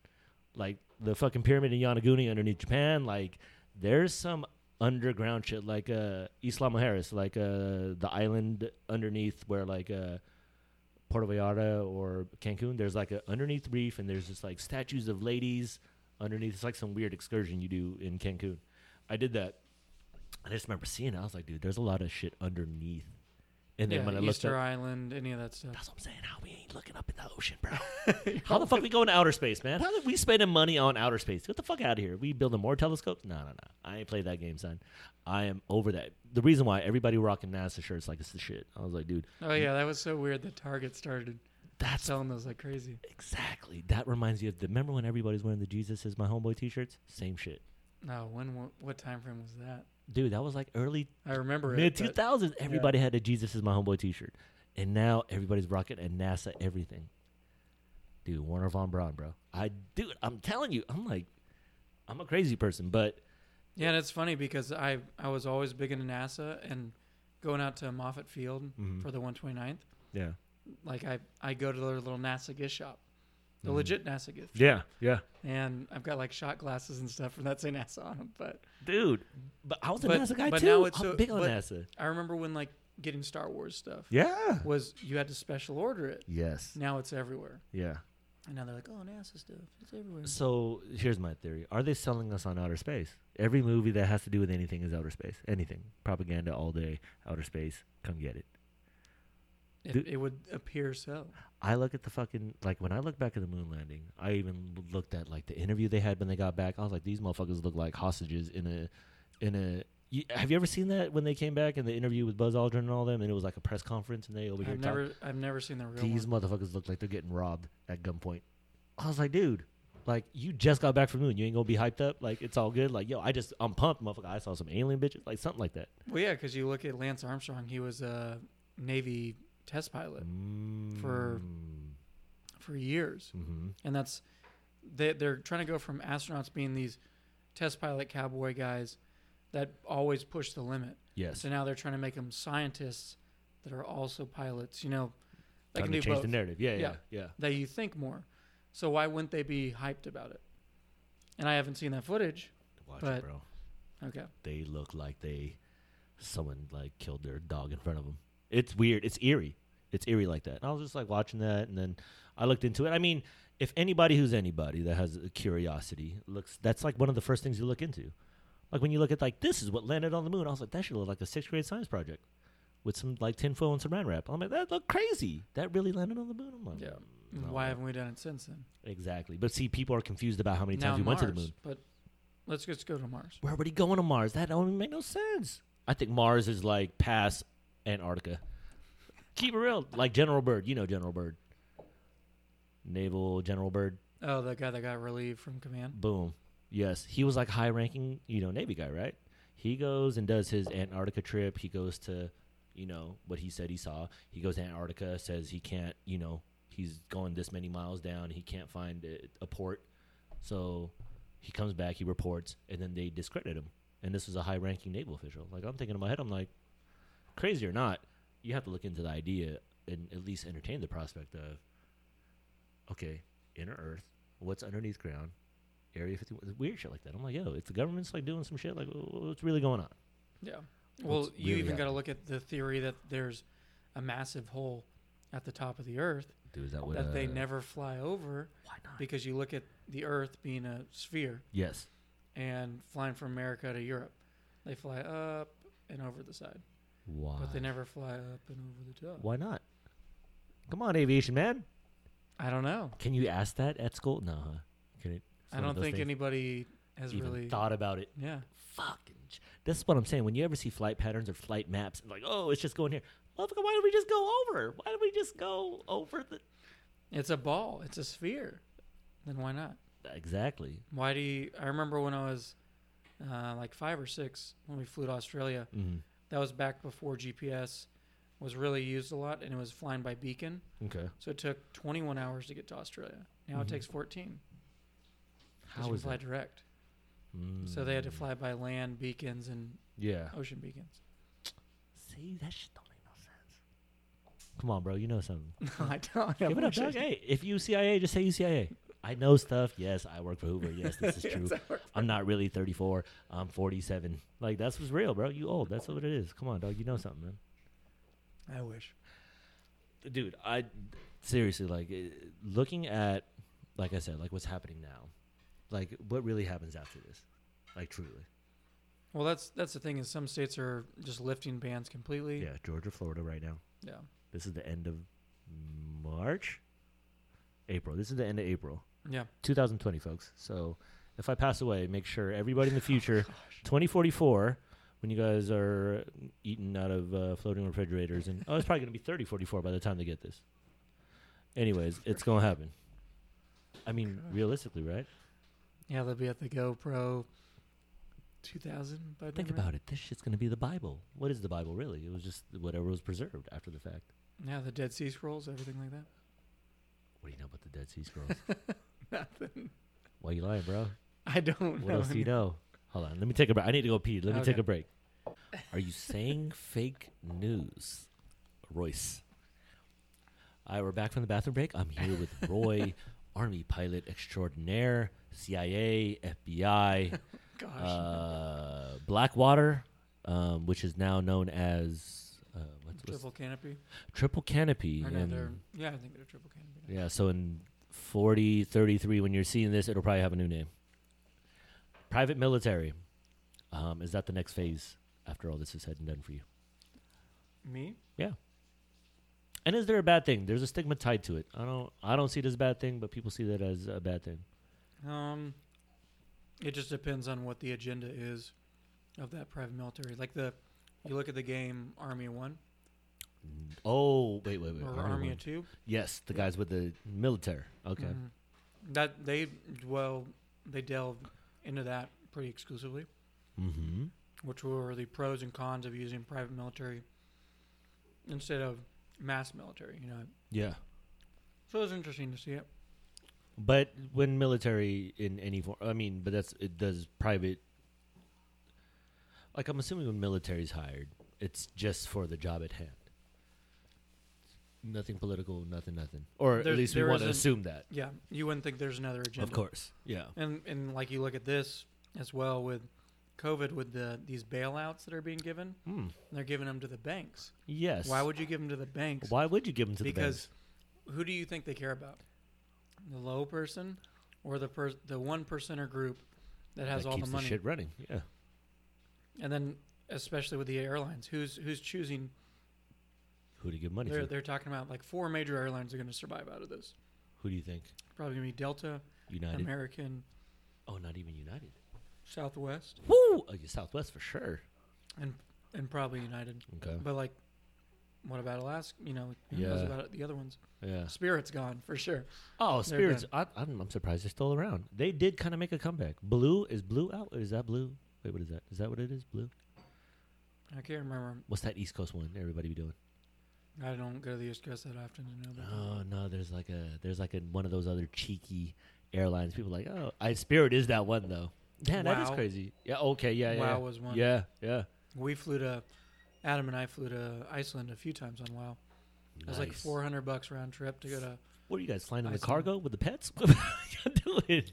like the fucking pyramid in Yonaguni underneath Japan. Like, there's some underground shit, like uh, Isla Mujeres, like uh, the island underneath where like uh, Puerto Vallarta or Cancun. There's like a underneath reef, and there's just like statues of ladies underneath. It's like some weird excursion you do in Cancun. I did that. I just remember seeing it. I was like, dude, there's a lot of shit underneath. And then yeah, when I looked Easter up, Island, any of that stuff. that's what I'm saying. How we ain't looking up in the ocean, bro. *laughs* How the fuck we going to outer space, man? How did we spending money on outer space? Get the fuck out of here. We building more telescopes? No, no, no. I ain't played that game, son. I am over that. The reason why everybody rocking NASA shirts like it's the shit. I was like, dude, Oh yeah, that was so weird The Target started that's selling those like crazy. exactly. That reminds you of the. Remember when everybody's wearing the Jesus is my homeboy T-shirts? Same shit, No, when what, what time frame was that? dude. That was like early I remember mid two thousands. two but- thousands. Everybody had a Jesus is my homeboy T-shirt, and now everybody's rocking a NASA everything. Dude, Wernher von Braun, bro. I dude, I'm telling you, I'm like, I'm a crazy person, but Yeah, and it's funny because I I was always big into NASA and going out to Moffett Field Mhm. for the 129th. Yeah. Like I I go to their little NASA gift shop, the Mhm. legit NASA gift. Yeah, yeah. And I've got like shot glasses and stuff from that say NASA on them. But Dude, but I was a But- NASA guy but too. now it's I'm so- big on NASA. I remember when like getting Star Wars stuff Yeah. was you had to special order it. Yes. Now it's everywhere. Yeah. And now they're like, oh, NASA stuff, it's everywhere. So here's my theory: Are they selling us on outer space? Every movie that has to do with anything is outer space. Anything, propaganda all day, outer space. Come get it. It, it would appear so. I look at the fucking like when I look back at the moon landing. I even looked at like the interview they had when they got back. I was like, these motherfuckers look like hostages in a in a. You, have you ever seen that when they came back and the interview with Buzz Aldrin and all them, and it was like a press conference, and they over here I've talking. never I've never seen the real These one. motherfuckers look like they're getting robbed at gunpoint. I was like, dude, like you just got back from the moon. You ain't gonna be hyped up. Like it's all good. Like yo, I just I'm pumped, motherfucker. I saw some alien bitches, like something like that. Well, yeah, because you look at Lance Armstrong, he was a Navy test pilot For- for years, hmm and that's they they're trying to go from astronauts being these test pilot cowboy guys that always push the limit. yes, So now they're trying to make them scientists that are also pilots. You know, they can do change both. the narrative. Yeah, yeah, Yeah. yeah. that you think more. So why wouldn't they be hyped about it? And I haven't seen that footage. Watch But- it, bro. Okay. They look like they someone like killed their dog in front of them. It's weird. It's eerie. It's eerie like that. And I was just like watching that, and then I looked into it. I mean, if anybody who's anybody that has a curiosity looks, that's like one of the first things you look into. Like when you look at like this is what landed on the moon. I was like, that should look like a sixth grade science project with some like tinfoil and some saran wrap. I'm like, that looked crazy. That really landed on the moon. I'm like, Yeah. "Mm, no, why haven't we done it since then? exactly? But see, people are confused about how many now times we went to the moon. But let's just go to Mars. We're already going to Mars. That don't even make no sense. I think Mars is like past Antarctica. Keep it real. Like General Byrd. You know General Byrd. Naval General Byrd. Oh, the guy that got relieved from command. Boom. Yes. He was like high ranking, you know, Navy guy, right? He goes and does his Antarctica trip. He goes to, you know, what he said he saw. He goes to Antarctica, says he can't, you know, he's going this many miles down. He can't find a, a port. So he comes back, he reports, and then they discredit him. And this was a high ranking naval official. Like, I'm thinking in my head, I'm like, crazy or not, you have to look into the idea and at least entertain the prospect of, okay, inner Earth, what's underneath ground, Area 51, weird shit like that. I'm like, yo, if the government's like doing some shit, like, what's really going on? Yeah. Well, What's you really even got to look at the theory that there's a massive hole at the top of the Earth Dude, is that what that they uh, never fly over Why not? because you look at the Earth being a sphere Yes. and flying from America to Europe. They fly up and over the side, Why? but they never fly up and over the top. Why not? Come on, aviation man. I don't know. Can you ask that at school? No, huh? Can it? I don't think anybody has even really. thought about it. Yeah. Fucking. This is what I'm saying. When you ever see flight patterns or flight maps, like, oh, it's just going here. Motherfucker, why don't we just go over? Why don't we just go over the? It's a ball. It's a sphere. Then why not? Exactly. Why do you? I remember when I was uh, like five or six when we flew to Australia. Mm-hmm. That was back before GPS was really used a lot, and it was flying by beacon. Okay. So it took 21 hours to get to Australia. Now Mhm. it takes 14. How you is fly that? direct. So they had to Mm. fly by land beacons and Yeah. ocean beacons. See, that shit don't make no sense. Come on, bro. You know something. No, *laughs* I don't. Give it up, dog. *laughs* Hey, if you CIA, just say you CIA. I know stuff. Yes, I work for Hoover. Yes, this is *laughs* true. I'm not really 34. I'm 47. Like that's what's real, bro. You old. That's what it is. Come on, dog. You know something, man. I wish. Dude, I seriously like eh, looking at, like I said, like what's happening now, like what really happens after this, like truly. Well, that's that's the thing is some states are just lifting bans completely. Yeah, Georgia, Florida, right now. Yeah. This is the end of March, April. This is the end of April. Yeah. 2020, folks. So if I pass away, make sure everybody in the *laughs* future, Gosh. 2044, when you guys are eating out of uh, floating refrigerators, and oh, it's probably going to be 3044 by the time they get this. Anyways, it's going to happen. I mean, Gosh. realistically, right? Yeah, they'll be at the GoPro 2000 by Think then, about it. This shit's going to be the Bible. What is the Bible really? It was just whatever was preserved after the fact. Yeah, the Dead Sea Scrolls, everything like that. What do you know about the Dead Sea Scrolls? *laughs* *laughs* Nothing. Why you lying, bro? I don't What know. else do you know? Hold on. Let me take a break. I need to go pee. Let me take Okay. a break. Are you saying *laughs* fake news, Royce? All right, we're back from the bathroom break. I'm here with *laughs* Roy, Army pilot extraordinaire, CIA, FBI, Gosh. uh, Blackwater, um, which is now known as uh, what's, what's triple canopy. triple canopy. Or no, and- they're, yeah, I think they're triple canopy. now. yeah, so in 40, 33, when you're seeing this, it'll probably have a new name. Private military. Um, is that the next phase after all this is said and done for you? Me? Yeah. And is there a bad thing? There's a stigma tied to it. I don't I don't see it as a bad thing, but people see that as a bad thing. Um, it just depends on what the agenda is of that private military. Like the, you look at the game Army One Oh, wait, wait, wait. or Army of Two. Yes, the guys with the military. Okay. Mhm. That they well they delved into that pretty exclusively, Mm-hmm. which were the pros and cons of using private military instead of mass military. You know, Yeah. so it was interesting to see it. But when military in any form, I mean, but that's it does private. Like I'm assuming when military's hired, it's just for the job at hand. Nothing political, nothing, nothing. Or There- at least we there want to isn't- assume that. Yeah, you wouldn't think there's another agenda. Of course, yeah. And and like you look at this as well with COVID with the these bailouts that are being given, Hmm. and they're giving them to the banks. Yes. Why would you give them to the banks? Why would you give them to the banks? because who do you think they care about? The low person or the per- the one percenter group that the banks? has that all keeps the money? shit running? Yeah. and then especially with the airlines, who's who's choosing? Who do you give money They're to? they're talking about like four major airlines are going to survive out of this. Who do you think? Probably going to be Delta, United. American, oh, not even United. Southwest, Woo! Oh, yeah, Southwest for sure. and and probably United. Okay. But like, what about Alaska? You know, who knows Yeah. about the other ones? Yeah. Spirit's gone for sure. Oh, They're Spirits. I, I'm, I'm surprised they're still around. They did kind of make a comeback. Blue is blue out. Is that blue? Wait, what is that? Is that what it is? Blue. I can't remember. What's that East Coast one? Everybody be doing? I don't go to the East Coast that often to know. About that. Oh no, there's like a there's like a one of those other cheeky airlines. People are like, oh, I Spirit is that one though. Man, that is crazy. Yeah. Okay. Yeah. Yeah. WoW was one. Yeah. Yeah. We flew to Adam and I flew to Iceland a few times on WoW. It was like four hundred bucks round trip to go to. What are you guys flying in the cargo with the pets? *laughs* what are doing?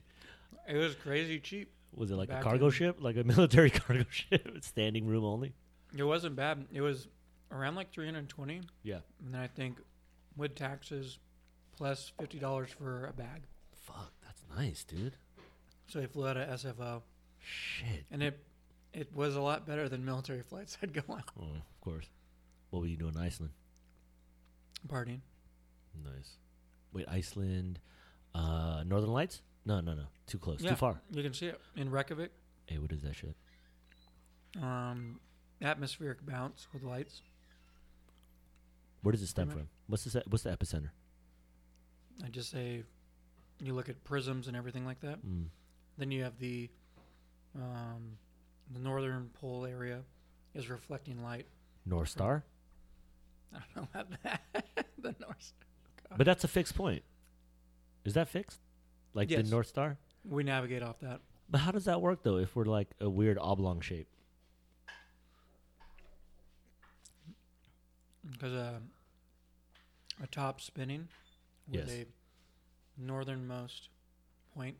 It was crazy cheap. Was it like a cargo ship, like a *laughs* military cargo *laughs* ship, standing room only? It wasn't bad. It was around like three hundred and twenty, Yeah. and then I think with taxes plus plus fifty dollars for a bag. Fuck, that's nice, dude. So we flew out of SFO, Shit. and it it was a lot better than military *laughs* flights I'd go on. Oh, of course. What were you doing in Iceland? Partying. Nice. Wait, Iceland, uh, Northern Lights? No, no, no. Too close. Yeah. Too far. You can see it in Reykjavik. Hey, what is that shit? Um, atmospheric bounce with lights. Where does it stem from? What's the what's the epicenter? I just say, you look at prisms and everything like that. Mm. Then you have the, um, the northern pole area is reflecting light. North Star. *laughs* I don't know about that. *laughs* the north. Star, But that's a fixed point. Is that fixed? Like Yes. the North Star? We navigate off that. But how does that work though? If we're like a weird oblong shape? Because uh, a top spinning with Yes. a northernmost point.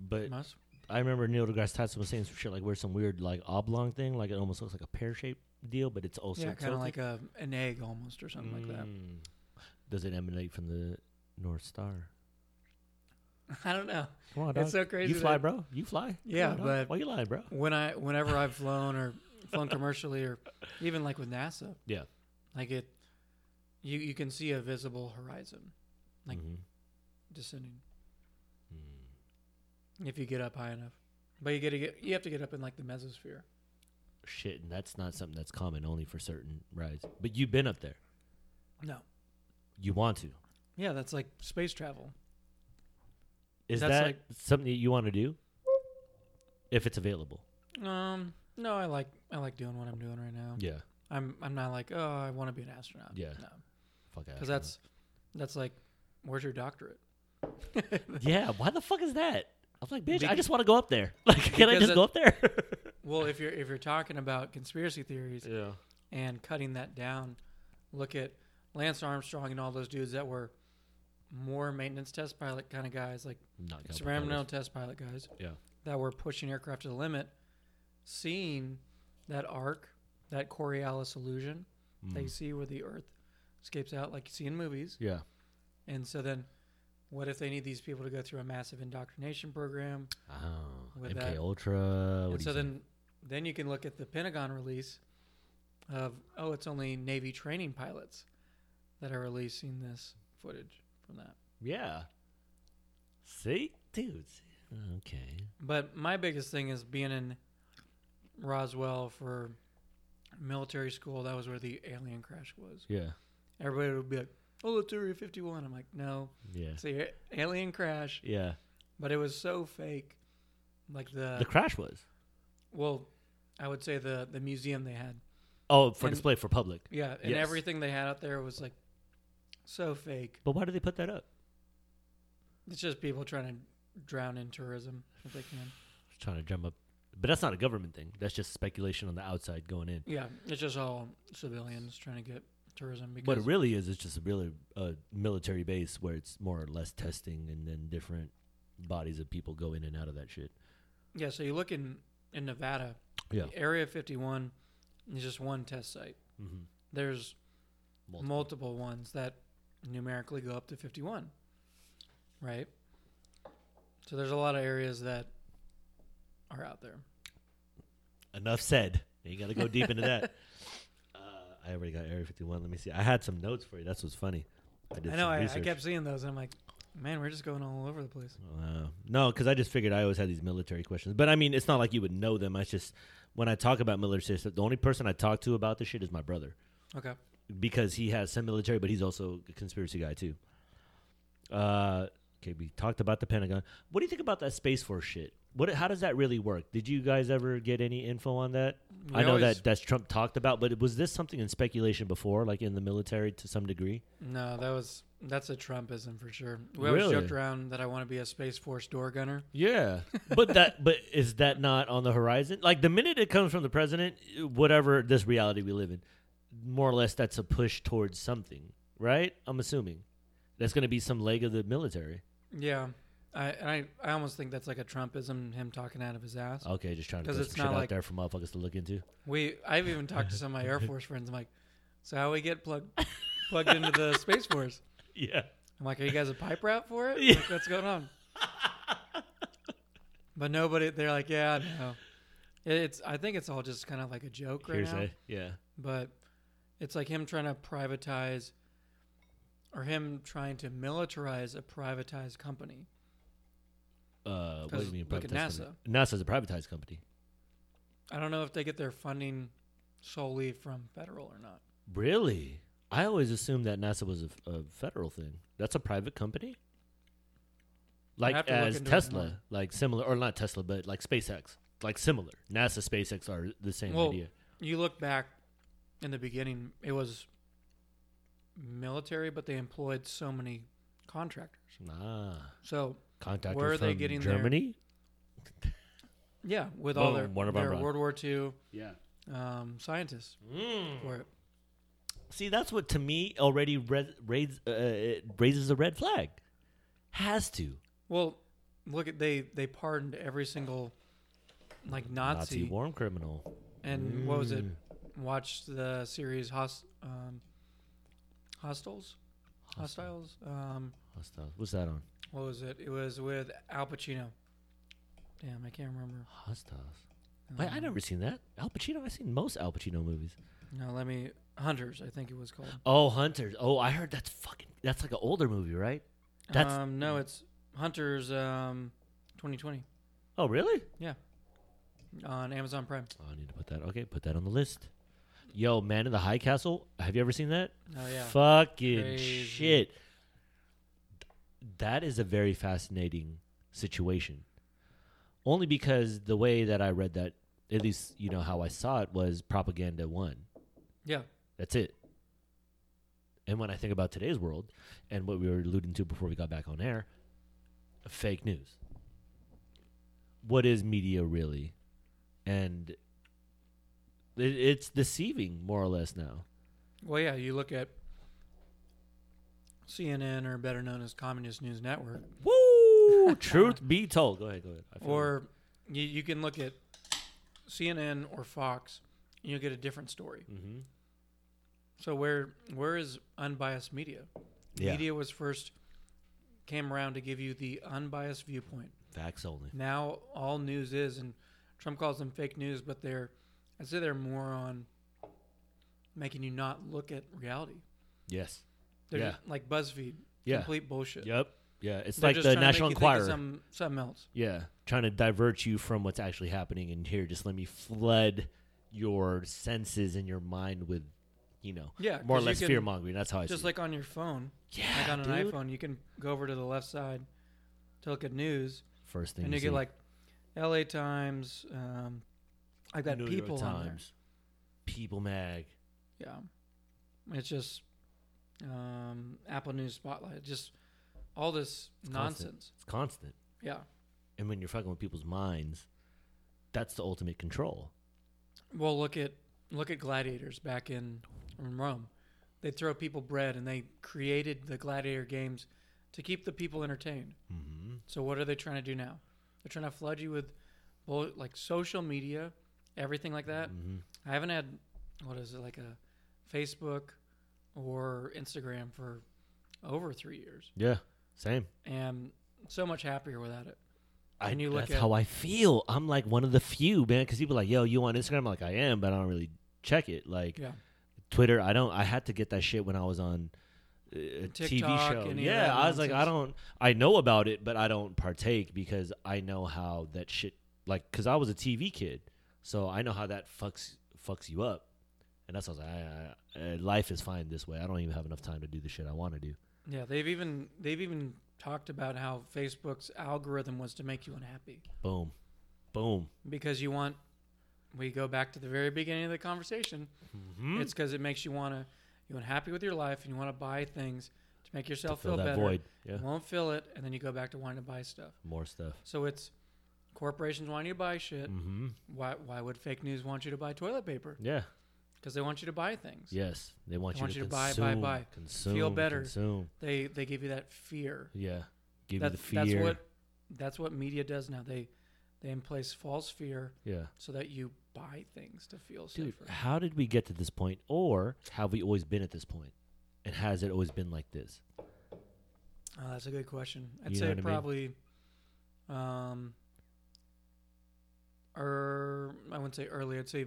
But Must. I remember Neil deGrasse Tyson was saying some shit like we're some weird like oblong thing, like it almost looks like a pear shaped deal, but it's also yeah, kind of like a an egg almost or something like that. Mm. Does it emanate from the North Star? *laughs* I don't know. Come on, dog. It's so crazy. you fly, bro. You fly. Yeah, on, but- why you lying, bro? When I, whenever I've flown or flown commercially or even like with NASA, Yeah. like it, you you can see a visible horizon like- Mhm. descending Mm. if you get up high enough. But you get to get you have to get up in like the mesosphere. Shit, and that's not something that's common only for certain rides. But you've been up there. No. You want to. Yeah, that's like space travel. Is That's that like- something that you want to do? If it's available. Um, no, I like I like doing what I'm doing right now. Yeah. I'm I'm not like oh I want to be an astronaut. Yeah. no, Fuck because that's that's like where's your doctorate? *laughs* Yeah, why the fuck is that? I was like, bitch, I just want to go up there. *laughs* Like, can I just it- go up there? *laughs* Well, if you're if you're talking about conspiracy theories yeah. and cutting that down, look at Lance Armstrong and all those dudes that were more maintenance test pilot kind of guys, like Not experimental test pilot guys. Yeah. That were pushing aircraft to the limit, seeing that arc, that Coriolis illusion they Mm. see where the Earth escapes out, like you see in movies. Yeah. And so then, what if they need these people to go through a massive indoctrination program? Oh, MK that- Ultra. So then, then you can look at the Pentagon release of oh, it's only Navy training pilots that are releasing this footage from that. yeah. See, dudes. Okay. But my biggest thing is being in Roswell for military school. That was where the alien crash was. Yeah. Everybody would be like, "Oh, it's Area 51." I'm like, "No, Yeah. it's the alien crash." Yeah. But it was so fake. Like the, the crash was. well, I would say the the museum they had. Oh, for And- display for public. Yeah, and Yes. everything they had out there was like so fake. But why did they put that up? It's just people trying to drown in tourism if they can. *sighs* Trying to drum up. But that's not a government thing. That's just speculation on the outside going in. Yeah, it's just all civilians trying to get tourism because What it really is, it's just a really uh, military base where it's more or less testing, and then different bodies of people go in and out of that shit. yeah. So you look in in Nevada, Yeah. Area 51 is just one test site. Mm-hmm. There's multiple ones that numerically go up to 51, right? So there's a lot of areas that are out there. Enough said. You got to go deep into that. *laughs* Uh, I already got Area 51. Let me see. I had some notes for you. That's what's funny. I, did I know. I, I kept seeing those, and I'm like, man, we're just going all over the place. Wow. No, because I just figured I always had these military questions. But I mean, it's not like you would know them. I just when I talk about military stuff, the only person I talk to about this shit is my brother Okay. because he has some military, but he's also a conspiracy guy too. Uh, okay, we talked about the Pentagon. What do you think about that Space Force shit? What? How does that really work? Did you guys ever get any info on that? We I know always- that that's Trump talked about, but was this something in speculation before, like in the military to some degree? No, that was that's a Trumpism for sure. We always Really? joked around that I want to be a Space Force door gunner. Yeah, but that *laughs* but is that not on the horizon? Like the minute it comes from the president, whatever this reality we live in, more or less that's a push towards something, right? I'm assuming that's going to be some leg of the military. Yeah, I and I I almost think that's like a Trumpism, him talking out of his ass. Okay, just trying to 'Cause put it's some shit not out like- there for motherfuckers to look into. We I've even talked to some of my Air *laughs* Force friends. I'm like, so how we get plugged plugged into the *laughs* Space Force? Yeah, I'm like, are you guys a pipe route for it? Yeah. Like, what's going on? but nobody, they're like, yeah, no. It's I think it's all just kind of like a joke right now. hearsay. Yeah, but it's like him trying to privatize or him trying to militarize a privatized company. uh, what do you mean? look at privatized company? NASA's a privatized company. I don't know if they get their funding solely from federal or not. Really? I always assumed that NASA was a, a federal thing. That's a private company. Like have to look as into it Tesla, like similar, or not Tesla, but like SpaceX, like similar. NASA, SpaceX are the same Well, idea. You look back in the beginning, it was military, but they employed so many contractors. Ah, So contractors Where are they from getting their- Germany? *laughs* yeah, with all their, one of their. World War II Yeah. um, scientists for it. See, that's what to me already red, raise, uh, it raises a red flag. Has to Well, look at they they pardoned every single like Nazi, Nazi, war criminal. and what was it? Mm. Watch the series Host, um, Hostels, Hostiles. Um, Hostile. What's that on? what was it? It was with Al Pacino. Damn, I can't remember. Hostiles. Wait, I Um, never seen that. Al Pacino. I've seen most Al Pacino movies. No, let me. Hunters, I think it was called. Oh, Hunters. Oh, I heard that's fucking. That's like an older movie, right? That's- um, no, it's Hunters. Um, 2020 Oh, really? Yeah. On Amazon Prime. Oh, I need to put that. Okay, put that on the list. Yo, Man in the High Castle. Have you ever seen that? Oh yeah, Fucking Crazy. shit. That is a very fascinating situation. Only because the way that I read that, at least you know how I saw it, was propaganda one. yeah. That's it. And when I think about today's world and what we were alluding to before we got back on air, fake news. what is media really, and it, it's deceiving more or less now. Well, yeah, you look at CNN, or better known as Communist News Network, Woo! *laughs* Truth be told, go ahead, go ahead. Or you, you can look at CNN or Fox, and you'll get a different story. Mhm. So where where is unbiased media? Yeah. Media was first came around to give you the unbiased viewpoint. facts only. Now all news is, and Trump calls them fake news, but they're I'd say they're more on making you not look at reality. Yes. They're Yeah. just like BuzzFeed, Yeah. complete bullshit. Yep. Yeah. It's They're like the trying to make National you Enquirer. Some, something else. Yeah, trying to divert you from what's actually happening in here. Just let me flood your senses and your mind with, you know, Yeah, more or less fear mongering. That's how I Just like on your phone, yeah, like on an dude. iPhone, you can go over to the left side to look at news, First thing and you see. get like L.A. Times. Um, I've got New York people on there. Times, People Mag. Yeah, it's just um, Apple News Spotlight. Just all this constant. nonsense. It's constant, Yeah. and when you're fucking with people's minds, that's the ultimate control. Well, look at look at gladiators back in, in Rome. They throw people bread, and they created the gladiator games to keep the people entertained. Mm-hmm. So what are they trying to do now? They're trying to flood you with, bull- like social media, everything like that. Mm-hmm. I haven't had what is it like a Facebook or Instagram for over three years, Yeah, same. and so much happier without it. I, And you look that's at- how I feel. I'm like one of the few, man. Because people are like, yo, you on Instagram? I'm like, I am, but I don't really check it. Like Yeah. Twitter, I don't. I had to get that shit when I was on uh, a TV show. Yeah, I was like, I don't. I know about it, but I don't partake because I know how that shit. Like, because I was a TV kid, so I know how that fucks fucks you up. And that's what I was like. I, I, life is fine this way. I don't even have enough time to do the shit I want to do. Yeah, they've even they've even talked about how Facebook's algorithm was to make you unhappy Boom, boom. because you want. We go back to the very beginning of the conversation. Mm-hmm. It's because it makes you want to you unhappy with your life and you want to buy things to make yourself fill feel that better. void. Yeah, You won't fill it, and then you go back to wanting to buy stuff. more stuff. So it's corporations want you to buy shit. Mm-hmm. Why why would fake news want you to buy toilet paper? Yeah. Because they want you to buy things. Yes, they want They you want to you to buy, consume, buy, buy. consume, Feel better. Consume. They they give you that fear. Yeah, give That- you the fear. That's what that's what media does now. They they in place false fear yeah, so that you buy things to feel dude. safer. How did we get to this point, or have we always been at this point? And has it always been like this? Oh, that's a good question. I'd You say what I mean? probably, um, or I wouldn't say early. I'd say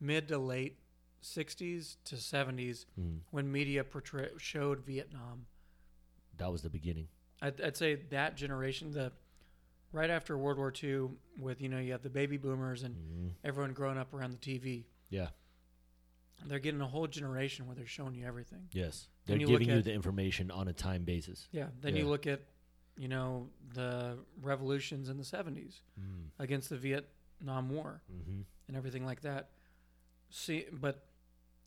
mid to late '60s to '70s Mm, when media portray showed Vietnam. that was the beginning. I'd, I'd say that generation, the right after World War II, with you know you have the baby boomers and Mhm. everyone growing up around the TV. Yeah. They're getting a whole generation where they're showing you everything. Yes, they're you giving you at- the information on a time basis. Yeah. Then Yeah. you look at, you know, the revolutions in the '70s Mm. against the Vietnam War. Mm-hmm. and everything like that. See, but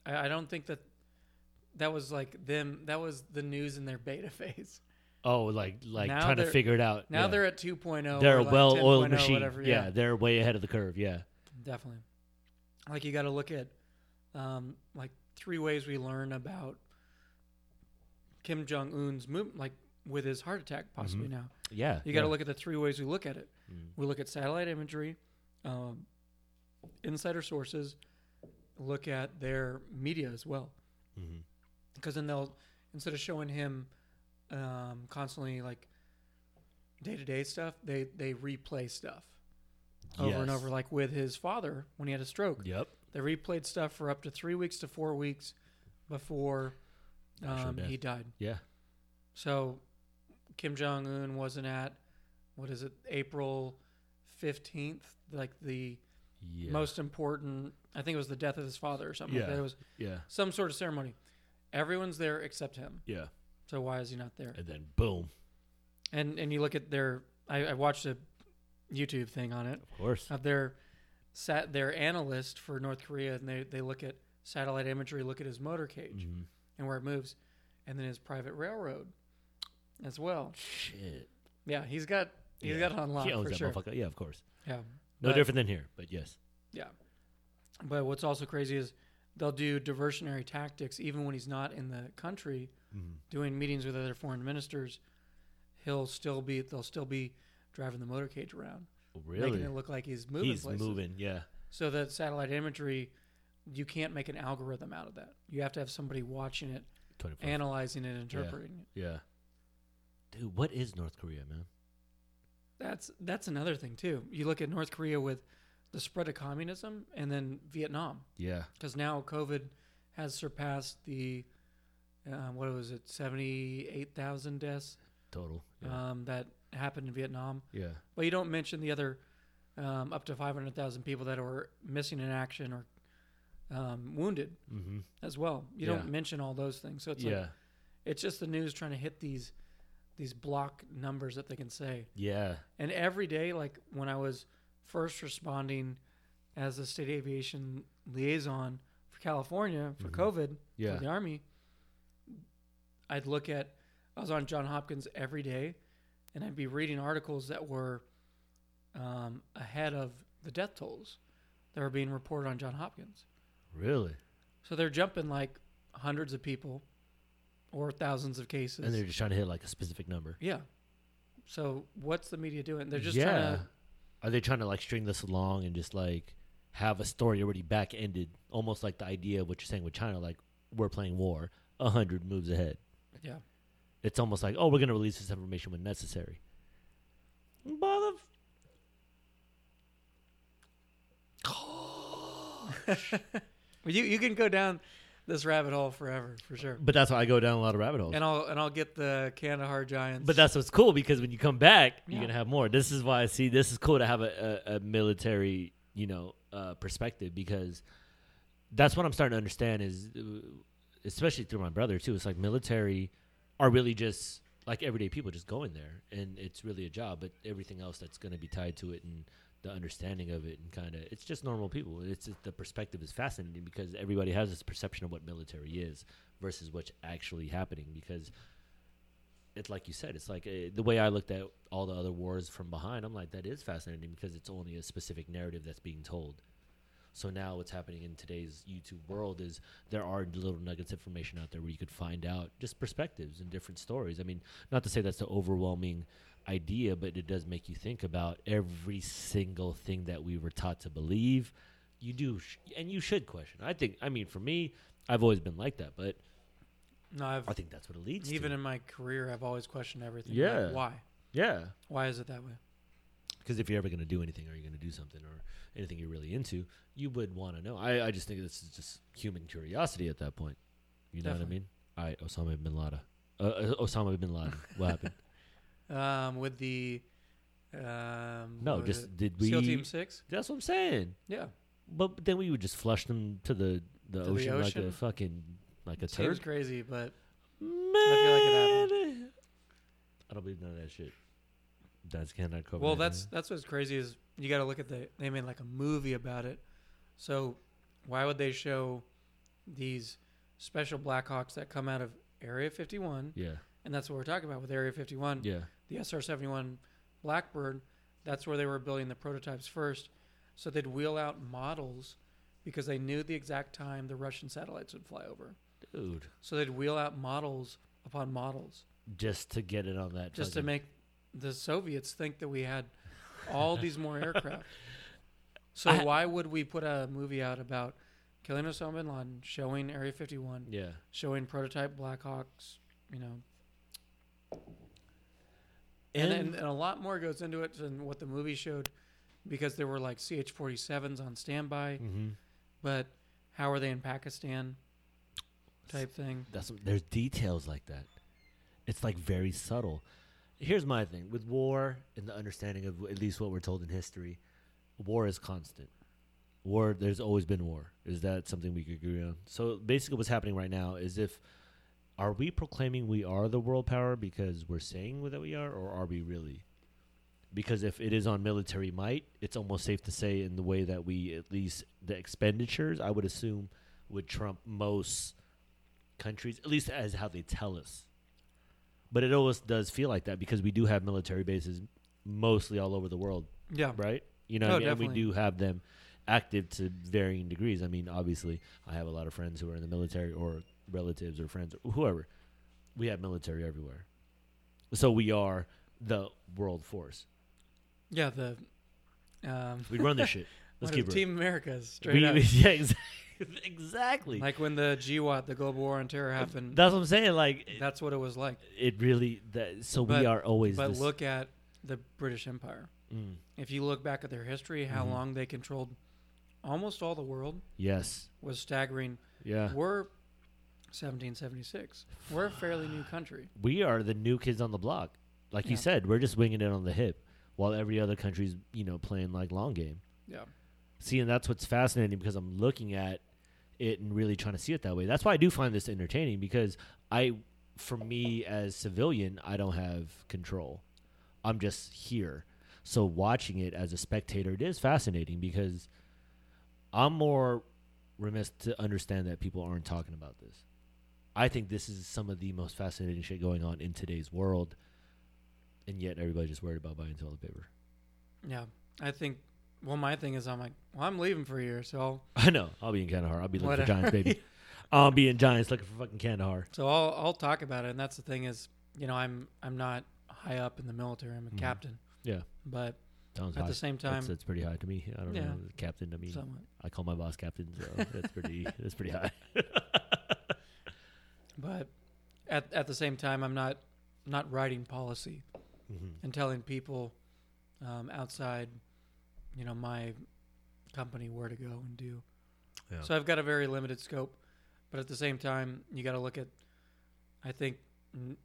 I, I don't think that that was like them. That was the news in their beta *laughs* phase. Oh, like like Now trying to figure it out. Now yeah. they're at 2.0. they're a like well-oiled machine. Whatever. yeah. Yeah, they're way ahead of the curve. Yeah. definitely. Like you got to look at, um, like three ways we learn about Kim Jong Un's move, like with his heart attack possibly Mhm. now. Yeah. You got to yeah. look at the three ways we look at it. Mm. We look at satellite imagery, um, insider sources, look at their media as well. Mhm. because then they'll instead of showing him um, constantly like day to day stuff, they they replay stuff over and over. Like with his father when he had a stroke, Yep. they replayed stuff for up to three weeks to four weeks before um, death. he died. Yeah. So Kim Jong Un wasn't at what is it April fifteenth, like the Yeah. most important. I think it was the death of his father or something like Yeah. that. It was Yeah. some sort of ceremony. Everyone's there except him. Yeah. So why is he not there? And then boom. And and you look at their I, I watched a YouTube thing on it Of course. of their sat their analyst for North Korea and they, they look at satellite imagery, look at his motor cage Mhm. and where it moves, and then his private railroad as well. Shit. Yeah, he's got He's Yeah. got it on lock he owns for that sure. motherfucker. Yeah, of course. Yeah. No But- different than here, but yes. Yeah. But what's also crazy is they'll do diversionary tactics even when he's not in the country Mm-hmm. doing meetings with other foreign ministers. He'll still be they'll still be driving the motorcade around, Really? making it look like he's moving He's places. moving. Yeah. So that satellite imagery, you can't make an algorithm out of that. You have to have somebody watching it, 24. analyzing it, interpreting it. yeah. Dude, what is North Korea, man? That's that's another thing too. You look at North Korea with the spread of communism, and then Vietnam. Yeah. because now COVID has surpassed the uh, what was it seventy eight thousand deaths Total. Yeah. um, that happened in Vietnam. yeah. But you don't mention the other um, up to five hundred thousand people that were missing in action or um, wounded Mm-hmm. as well. You Yeah. don't mention all those things. So it's yeah. like it's just the news trying to hit these these block numbers that they can say. yeah. And every day, like when I was first responding as a state aviation liaison for California for Mhm. COVID Yeah. for the Army, I'd look at, I was on John Hopkins every day, and I'd be reading articles that were um, ahead of the death tolls that were being reported on John Hopkins. Really? So they're jumping like hundreds of people or thousands of cases. And they're just trying to hit like a specific number. yeah. So what's the media doing? They're just yeah. trying to Are they trying to like string this along and just like have a story already back ended? Almost like the idea of what you're saying with China, like we're playing war a hundred moves ahead. Yeah. It's almost like, oh, we're gonna release this information when necessary. Mother. *laughs* Well, you you can go down this rabbit hole forever for sure. But that's why I go down a lot of rabbit holes. And I'll and I'll get the Kandahar Giants. But that's what's cool because when you come back, Yeah. you're gonna have more. This is why I see this is cool to have a, a, a military, you know, uh, perspective because that's what I'm starting to understand is, uh, especially through my brother too. It's like military are really just like everyday people just going there, and it's really a job. But everything else that's gonna be tied to it and the understanding of it and kind of it's just normal people. It's just, the perspective is fascinating because everybody has this perception of what military is versus what's actually happening because it's like you said, it's like uh, the way I looked at all the other wars from behind. I'm like, that is fascinating because it's only a specific narrative that's being told. So now, what's happening in today's YouTube world is there are little nuggets of information out there where you could find out just perspectives and different stories. I mean, not to say that's the overwhelming idea, but it does make you think about every single thing that we were taught to believe. You do, sh- and you should question. I think. I mean, for me, I've always been like that, but no, I've I think that's what it leads to. even to. in my career, I've always questioned everything. Yeah. Like, why? yeah. Why is it that way? Because if you're ever going to do anything or you're going to do something or anything you're really into, you would want to know. I, I just think this is just human curiosity at that point. You know Definitely. what I mean? All right, Osama bin Laden. Uh, uh, Osama bin Laden. *laughs* What happened? Um, with the um, No, just it? did we? SEAL Team Six. That's what I'm saying. Yeah, But then we would just flush them to the the, the ocean, like a fucking like a seems turd. crazy, but Man, feel like it happened. I don't believe none of that shit. That's cannot cover. well, that's that's what's crazy is you got to look at the they made like a movie about it. So why would they show these special Blackhawks that come out of Area 51? yeah, And that's what we're talking about with Area 51. yeah, the SR-71 Blackbird, that's where they were building the prototypes first. So they'd wheel out models because they knew the exact time the Russian satellites would fly over. dude. So they'd wheel out models upon models Just to get it on that. just to make the Soviets think that we had all these more *laughs* aircraft. So I- why would we put a movie out about killing Osama bin Laden, showing Area 51, Yeah. showing prototype Blackhawks, you know, and, and, and a lot more goes into it than what the movie showed because there were like CH-47s on standby, hmm but how are they in Pakistan? Type thing. That's there's details like that. It's like very subtle. Here's my thing with war and the understanding of at least what we're told in history. War is constant. War, there's always been war. Is that something we could agree on? So basically, what's happening right now is if are we proclaiming we are the world power because we're saying that we are, or are we really? Because if it is on military might, it's almost safe to say in the way that we at least the expenditures, I would assume, would trump most countries, at least as how they tell us. But it always does feel like that because we do have military bases mostly all over the world, Yeah. right? You know, Oh, and we do have them active to varying degrees. I mean, obviously, I have a lot of friends who are in the military or relatives or friends or whoever. We have military everywhere, so we are the world force. Yeah. The um, We run this *laughs* shit. Let's keep it. Team America's straight We, up. *laughs* yeah, exactly. *laughs* exactly. Like when the GWOT, the Global War on Terror, happened. That's what I'm saying. Like that's what it was like. it really. That, so we are always. But look at the British Empire. Mm, If you look back at their history, how Mhm. long they controlled almost all the world yes. was staggering. Yeah. We're 1776. We're a fairly new country. we are the new kids on the block. Like you said, we're just winging it on the hip, while every other country's you know playing like long game. Yeah. See, and that's what's fascinating because I'm looking at it and really trying to see it that way. That's why I do find this entertaining because I, for me as civilian, I don't have control. I'm just here. So watching it as a spectator, it is fascinating because I'm more remiss to understand that people aren't talking about this. I think this is some of the most fascinating shit going on in today's world, and yet everybody's just worried about buying toilet paper. Yeah. I think. Well, my thing is, I'm like, well, I'm leaving for a year, so I'll, *laughs* know. I'll be in Kandahar. I'll be looking for Giants, baby. *laughs* I'll be in Giants looking for fucking Kandahar. so I'll I'll talk about it. And that's the thing is, you know, I'm I'm not high up in the military. I'm a Mhm. captain. Yeah. But Sounds at high. the same time, that's pretty high to me. I don't Yeah. know. Captain, I mean, somewhat. I call my boss captain, so *laughs* that's pretty. That's pretty high. But at at the same time, I'm not not writing policy Mhm. and telling people um, outside, you know, my company where to go and do. Yeah. So I've got a very limited scope, but at the same time, you got to look at. I think n-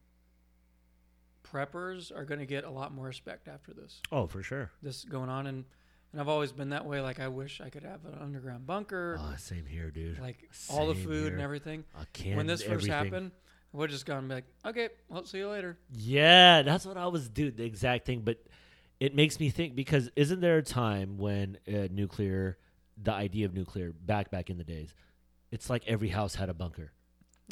preppers are going to get a lot more respect after this. Oh, for sure. This going on, and and I've always been that way. Like I wish I could have an underground bunker, Oh, same here, dude. like all the same food and everything. A can't. when this first everything. happened, I would just gone be like, okay, well, see you later. Yeah, that's what I was doing. The exact thing, but it makes me think because isn't there a time when uh, nuclear, the idea of nuclear, back back in the days, it's like every house had a bunker.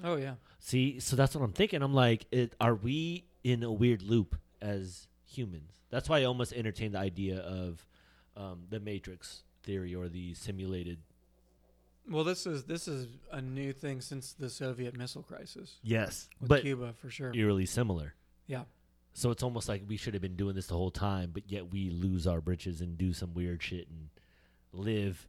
Oh yeah, See, so that's what I'm thinking. I'm like, it, are we in a weird loop as humans? That's why I almost entertain the idea of um, the Matrix theory or the simulated. well, this is this is a new thing since the Soviet missile crisis Yes, with but Cuba for sure. eerily similar. Yeah. So it's almost like we should have been doing this the whole time, but yet we lose our britches and do some weird shit and live,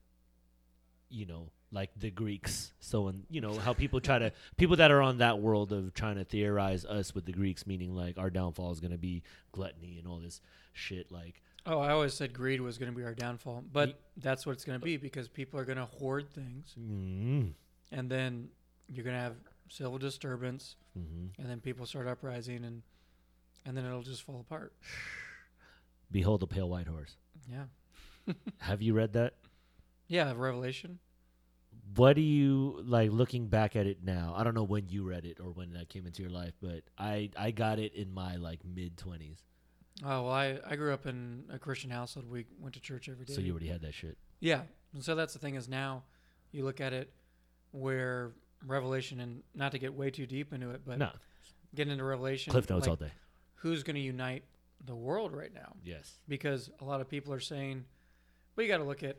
you know, like the Greeks. So, and you know how people try to people that are on that world of trying to theorize us with the Greeks, meaning like our downfall is going to be gluttony and all this shit. Like, Oh, I always said greed was going to be our downfall, but that's what it's going to be because people are going to hoard things, mm, and then you're going to have civil disturbance, hmm and then people start uprising, and and then it'll just fall apart. *sighs* behold the pale white horse. Yeah, *laughs* Have you read that? yeah. Revelation. what do you like looking back at it now i don't know when you read it or when that came into your life but i i got it in my like mid 20s Oh well, I I grew up in a Christian household. We went to church every day. so you already had that shit Yeah. And so that's the thing is now you look at it where Revelation and not to get way too deep into it, but no getting into Revelation cliff notes like, all day who's going to unite the world right now? yes Because a lot of people are saying, well, you got to look at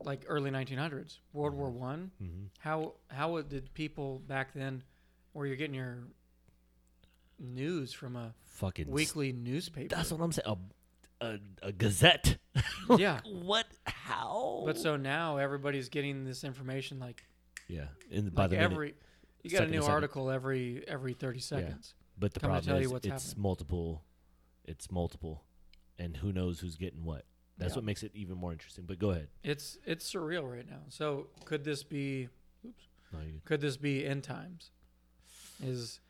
like early 1900s, World War One. mm-hmm. How how did people back then, where you're getting your news from a fucking weekly newspaper? that's what i'm saying a, a, a gazette *laughs* Yeah. what how But so now everybody's getting this information like yeah in by like the minute. every you got a new article every every 30 seconds but the come to problem tell you is what's it's happening. multiple it's multiple and who knows who's getting what that's Yeah. what makes it even more interesting but go ahead it's it's surreal right now so could this be no, you, could this be end times is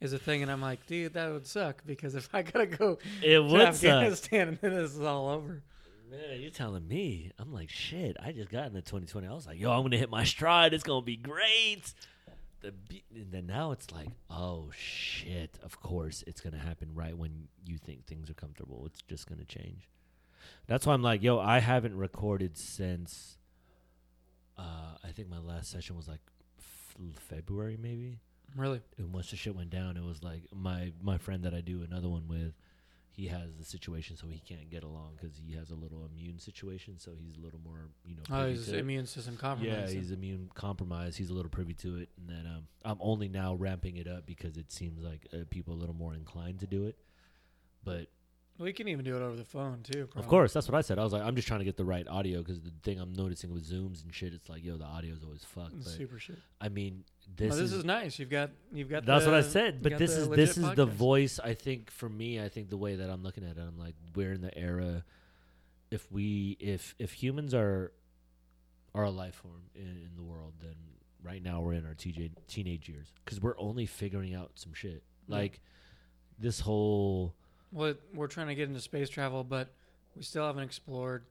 is a thing and i'm like dude that would suck because if i gotta go it to would suck. afghanistan and *laughs* then this is all over Man, you're telling me. I'm like, shit. I just got into 2020. I was like, yo, I'm gonna hit my stride. It's gonna be great. The and then now it's like, oh shit. Of course, it's gonna happen right when you think things are comfortable. It's just gonna change. That's why I'm like, yo, I haven't recorded since. Uh, I think my last session was like f- February, maybe. really And once the shit went down, it was like my my friend that I do another one with. He has the situation, so he can't get along because he has a little immune situation, so he's a little more, you know. Oh, his immune system compromised. Yeah, he's immune compromised. He's a little privy to it, and then um, I'm only now ramping it up because it seems like uh, people are a little more inclined to do it. But we can even do it over the phone too. of course, that's what I said. I was like, I'm just trying to get the right audio because the thing I'm noticing with zooms and shit, it's like, yo, the audio is always fucked. But super shit. I mean, This, this, this is, is, nice. You've got you've got. that's the, what I said. But this is this is the voice. I think for me, I think the way that I'm looking at it, I'm like, we're in the era. If we, if if humans are, are a life form in, in the world, then right now we're in our TJ, teenage years because we're only figuring out some shit. Yeah. Like this whole Well, we're trying to get into space travel, but we still haven't explored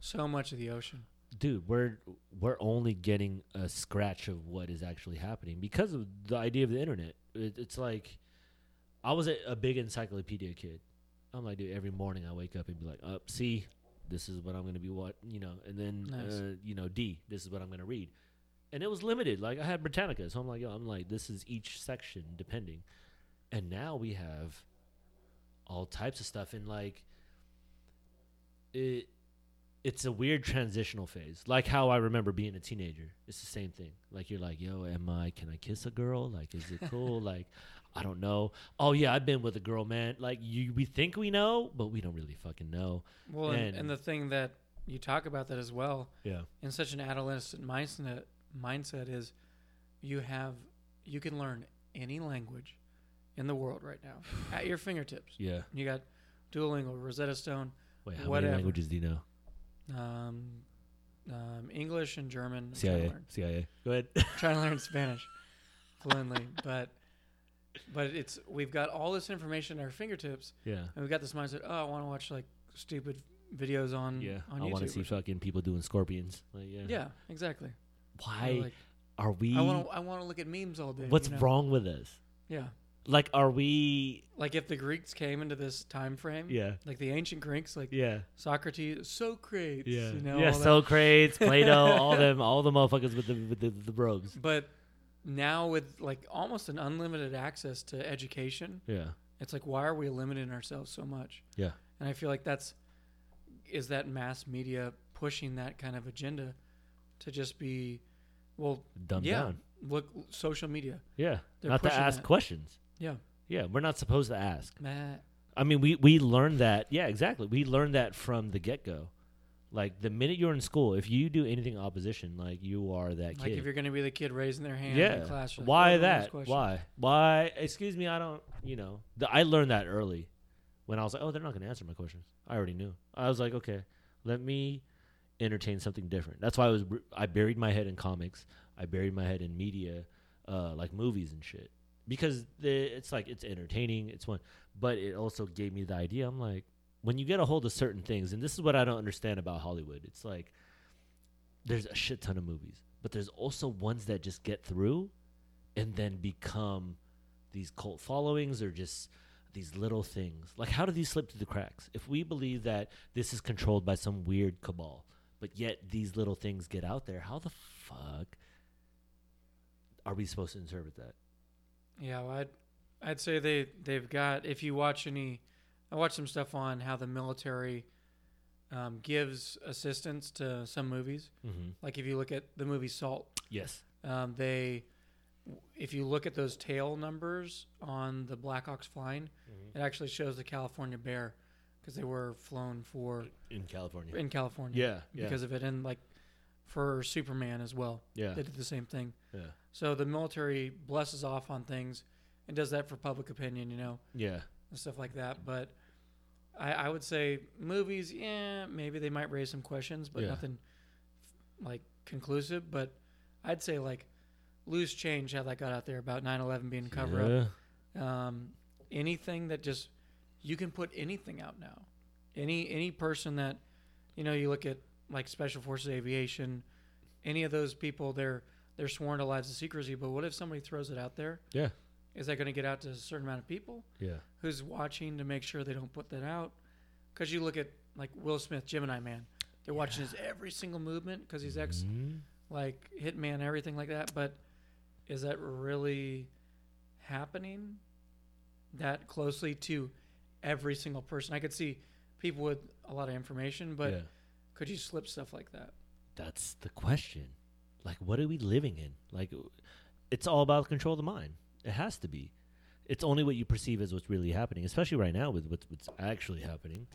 so much of the ocean. dude we're we're only getting a scratch of what is actually happening because of the idea of the internet. It, it's like i was a, a big encyclopedia kid. I'm like dude every morning i wake up and be like up see this is what i'm going to be what you know and then Nice. uh, you know d this is what i'm going to read. And it was limited. Like i had britannica. So i'm like yo i'm like this is each section depending. And now we have all types of stuff and like it it's a weird transitional phase. Like how I remember being a teenager. It's the same thing. Like you're like, yo, am I can I kiss a girl? Like is it cool? *laughs* like I don't know. Oh yeah, I've been with a girl, man. Like you we think we know, but we don't really fucking know. Well, and, And- the thing that you talk about that as well Yeah. in such an adolescent mindset mindset is you have you can learn any language in the world right now *sighs* at your fingertips. Yeah. You got Duolingo, Rosetta Stone, Wait, how Whatever. many languages do you know? um, um, English and German. I'm CIA. CIA. Go ahead. *laughs* trying to learn Spanish *laughs* fluently, but but it's we've got all this information at our fingertips, yeah. and we've got this mindset. Oh, I want to watch like stupid videos on Yeah. on I want to see fucking people doing scorpions. Like yeah. Yeah, exactly. Why like, are we I want to I want to look at memes all day. What's you know? wrong with us? Yeah, Like are we like if the Greeks came into this time frame, Yeah. like the ancient Greeks, like Yeah. Socrates, Socrates, Yeah. you know, yeah, all. Socrates, *laughs* Plato, all them all the motherfuckers with the with the, the robes. But now with like almost an unlimited access to education, Yeah. It's like why are we limiting ourselves so much? Yeah. And I feel like that's is that mass media pushing that kind of agenda to just be well Dumbed yeah down. look social media Yeah. They're not to ask that. questions. Yeah Yeah, we're not supposed to ask. Meh. I mean, we we learned that. Yeah, exactly. We learned that from the get go. Like the minute you're in school, if you do anything opposition, like you are that kid. like if you're gonna be the kid raising their hand yeah. in class like, Why "Oh, that? Why? Why? Excuse me. I don't. You know. The, I learned that early, when I was like, oh, they're not going to answer my questions. I already knew. I was like, okay, let me entertain something different. That's why I was. I buried my head in comics. I buried my head in media, uh, like movies and shit, because the, it's like it's entertaining. It's one, but it also gave me the idea. I'm like, when you get a hold of certain things, and this is what I don't understand about Hollywood. It's like there's a shit ton of movies, but there's also ones that just get through and then become these cult followings or just these little things. Like, how do these slip through the cracks? If we believe that this is controlled by some weird cabal, but yet these little things get out there, how the fuck are we supposed to interpret that? Yeah, well, I'd I'd say they they've got. If you watch any, I watched some stuff on how the military um, gives assistance to some movies. Mm-hmm. Like if you look at the movie Salt, Yes. um, they if you look at those tail numbers on the Blackhawks flying, Mm-hmm. it actually shows the California Bear because they were flown for In California. in California yeah. Yeah. because of it, and like for Superman as well, yeah. they did the same thing. Yeah. So the military blesses off on things and does that for public opinion, you know, Yeah. and stuff like that. But I, I would say movies, yeah, maybe they might raise some questions, but Yeah. nothing like conclusive. But I'd say like loose change how that got out there about 9/11 being cover up. Um, anything that just you can put anything out now. Any any person that you know you look at like Special Forces Aviation, any of those people they're they're sworn to lives of secrecy. But what if somebody throws it out there? Yeah. Is that going to get out to a certain amount of people? Yeah. Who's watching to make sure they don't put that out? Because you look at like Will Smith, Gemini Man, they're watching his every single movement because he's ex Mhm. like Hitman, everything like that. But is that really happening that closely to every single person. I could see people with a lot of information, but yeah. Could you slip stuff like that? That's the question. Like, what are we living in? Like, it's all about control of the mind. It has to be. It's only what you perceive as what's really happening, especially right now with what's, what's actually happening.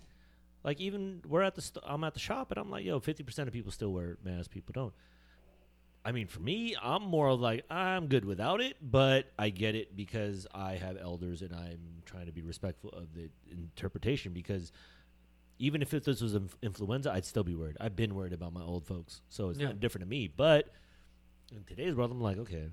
Like, even we're at the st- I'm at the shop, and I'm like, yo, fifty percent of people still wear masks. People don't. I mean, for me, I'm more like I'm good without it, but I get it because I have elders and I'm trying to be respectful of the interpretation. Because even if this was inf- influenza, I'd still be worried. I've been worried about my old folks, so it's Yeah. not different to me. But in today's world, I'm like, okay,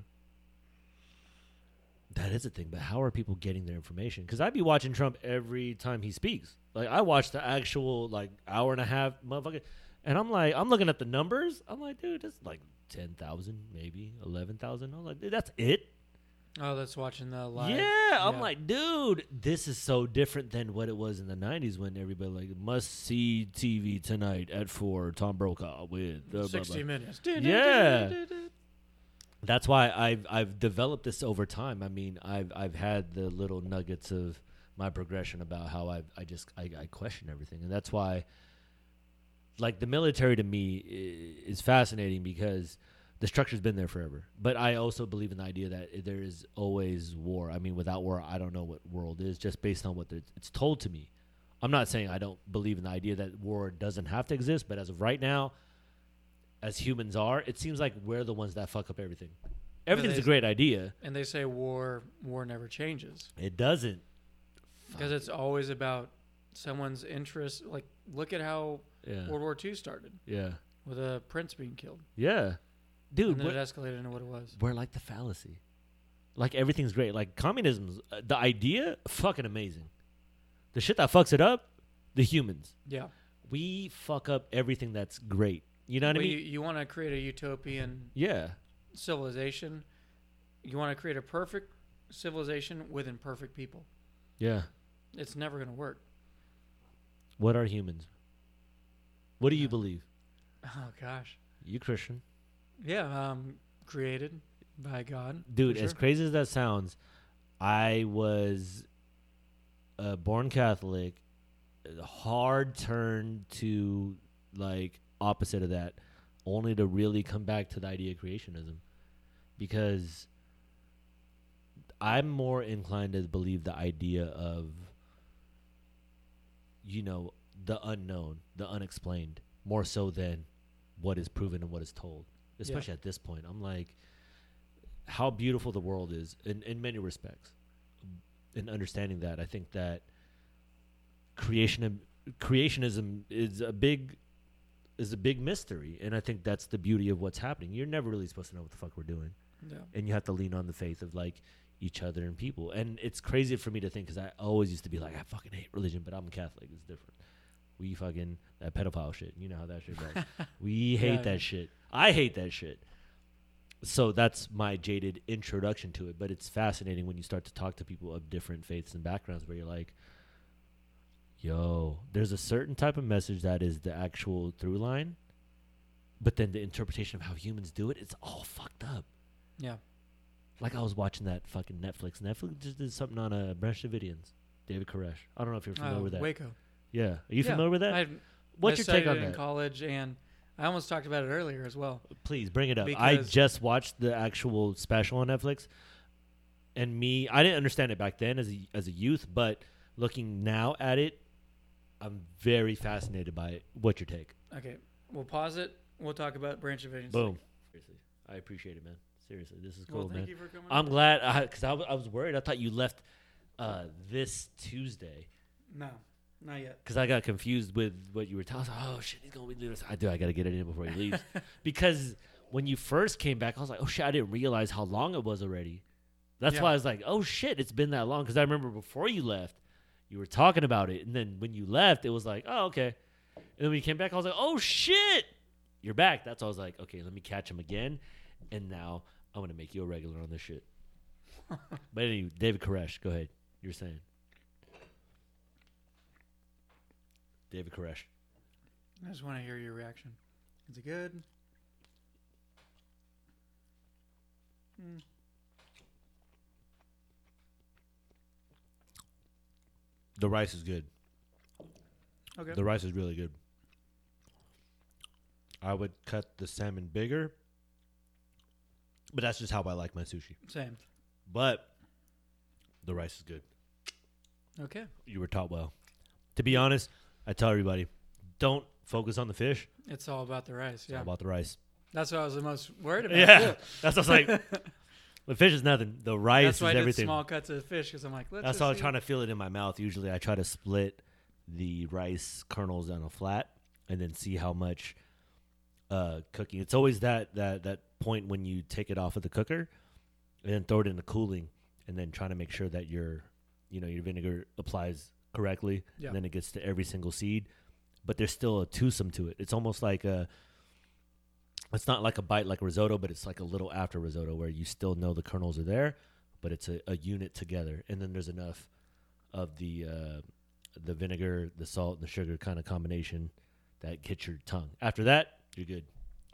that is a thing. But how are people getting their information? Because I'd be watching Trump every time he speaks. Like I watch the actual like hour and a half motherfucker, and I'm like, I'm looking at the numbers. I'm like, dude, that's like ten thousand, maybe eleven thousand. I'm like, dude, that's it. Oh, that's watching the live. Yeah, I'm like, dude, this is so different than what it was in the '90s when everybody like must see TV tonight at four. Tom Brokaw with blah, blah, blah. 60 minutes. Yeah. That's why I've I've developed this over time. I mean, I've I've had the little nuggets of my progression about how I I just I, I question everything, and that's why. Like the military to me is fascinating because the structure's been there forever. But I also believe in the idea that there is always war. I mean, without war, I don't know what world is, just based on what it's told to me. I'm not saying I don't believe in the idea that war doesn't have to exist, but as of right now, as humans are, it seems like we're the ones that fuck up everything. Everything's a great idea. And they say war war never changes It doesn't. because it's always about someone's interest. Like, look at how Yeah. World War II started Yeah. with a prince being killed. Yeah. Dude, and then we're, it escalated into what it was. we're like the fallacy. Like everything's great. Like communism's uh, the idea, fucking amazing. The shit that fucks it up, the humans. Yeah. We fuck up everything that's great. You know what Well, I mean? you want to create a utopian yeah. civilization. You want to create a perfect civilization with imperfect people. Yeah. It's never going to work. What are humans? What do you believe? *laughs* Oh gosh. You Christian? Yeah. Um, created by God. Dude, for as crazy as that sounds, I was a born Catholic. Hard turn to like opposite of that, only to really come back to the idea of creationism, because I'm more inclined to believe the idea of, you know, the unknown, the unexplained, more so than what is proven and what is told. Especially at this point, I'm like, how beautiful the world is in, in many respects. In understanding that, I think that creation creationism is a big is a big mystery, and I think that's the beauty of what's happening. You're never really supposed to know what the fuck we're doing, Yeah. and you have to lean on the faith of like each other and people. And it's crazy for me to think because I always used to be like, I fucking hate religion, but I'm Catholic. It's different. We fucking that pedophile shit. You know how that shit goes. *laughs* we hate Yeah, that yeah. shit. I hate that shit. So that's my jaded introduction to it. But it's fascinating when you start to talk to people of different faiths and backgrounds where you're like, yo, there's a certain type of message that is the actual through line. But then the interpretation of how humans do it, it's all fucked up. Yeah. Like I was watching that fucking Netflix. Netflix just did something on a uh, Branch Davidians. David Koresh. I don't know if you're familiar Uh, with that. Waco. Yeah. Are you Yeah, familiar with that? I, What's your take on it in that? college, and I almost talked about it earlier as well. Please bring it up. I Because- just watched the actual special on Netflix, and me, I didn't understand it back then as a as a youth, but looking now at it, I'm very fascinated by it. What's your take? Okay, we'll pause it. We'll talk about Branch Davidians. Boom. Seriously, I appreciate it, man. Seriously, this is cool, Well, thank man. you for coming. I'm glad because I, was- I was worried. I thought you left uh, this Tuesday no, not yet. because I got confused with what you were telling. Like, oh shit, he's gonna be doing this. I do. I got to get it in before he leaves *laughs* because when you first came back, I was like, oh shit, I didn't realize how long it was already. That's Yeah. why I was like, oh shit, it's been that long. Because I remember before you left, you were talking about it, and then when you left, it was like, oh okay. And then when you came back, I was like, oh shit, you're back. That's why I was like, okay, let me catch him again, and now I'm gonna make you a regular on this shit. *laughs* but anyway, David Koresh, go ahead. You're saying. David Koresh. I just want to hear your reaction. Is it good? Mm. The rice is good. Okay. The rice is really good. I would cut the salmon bigger, but that's just how I like my sushi. Same. But the rice is good. Okay. You were taught well. To be honest, I tell everybody, don't focus on the fish. It's all about the rice. It's Yeah. all about the rice. That's what I was the most worried about. Yeah, too. *laughs* that's what I was like. *laughs* the fish is nothing. The rice That's is why I did everything. small cuts of fish because I'm like, let's. That's just why I'm trying to feel it in my mouth. Usually, I try to split the rice kernels on a flat and then see how much uh, cooking. It's always that that that point when you take it off of the cooker and then throw it in the cooling, and then trying to make sure that your you know your vinegar applies correctly, Yeah. and then it gets to every single seed. But there's still a twosome to it. It's almost like a. It's not like a bite like risotto, but it's like a little after risotto where you still know the kernels are there, but it's a, a unit together. And then there's enough of the uh, the vinegar, the salt, and the sugar kind of combination that hits your tongue. After that, you're good.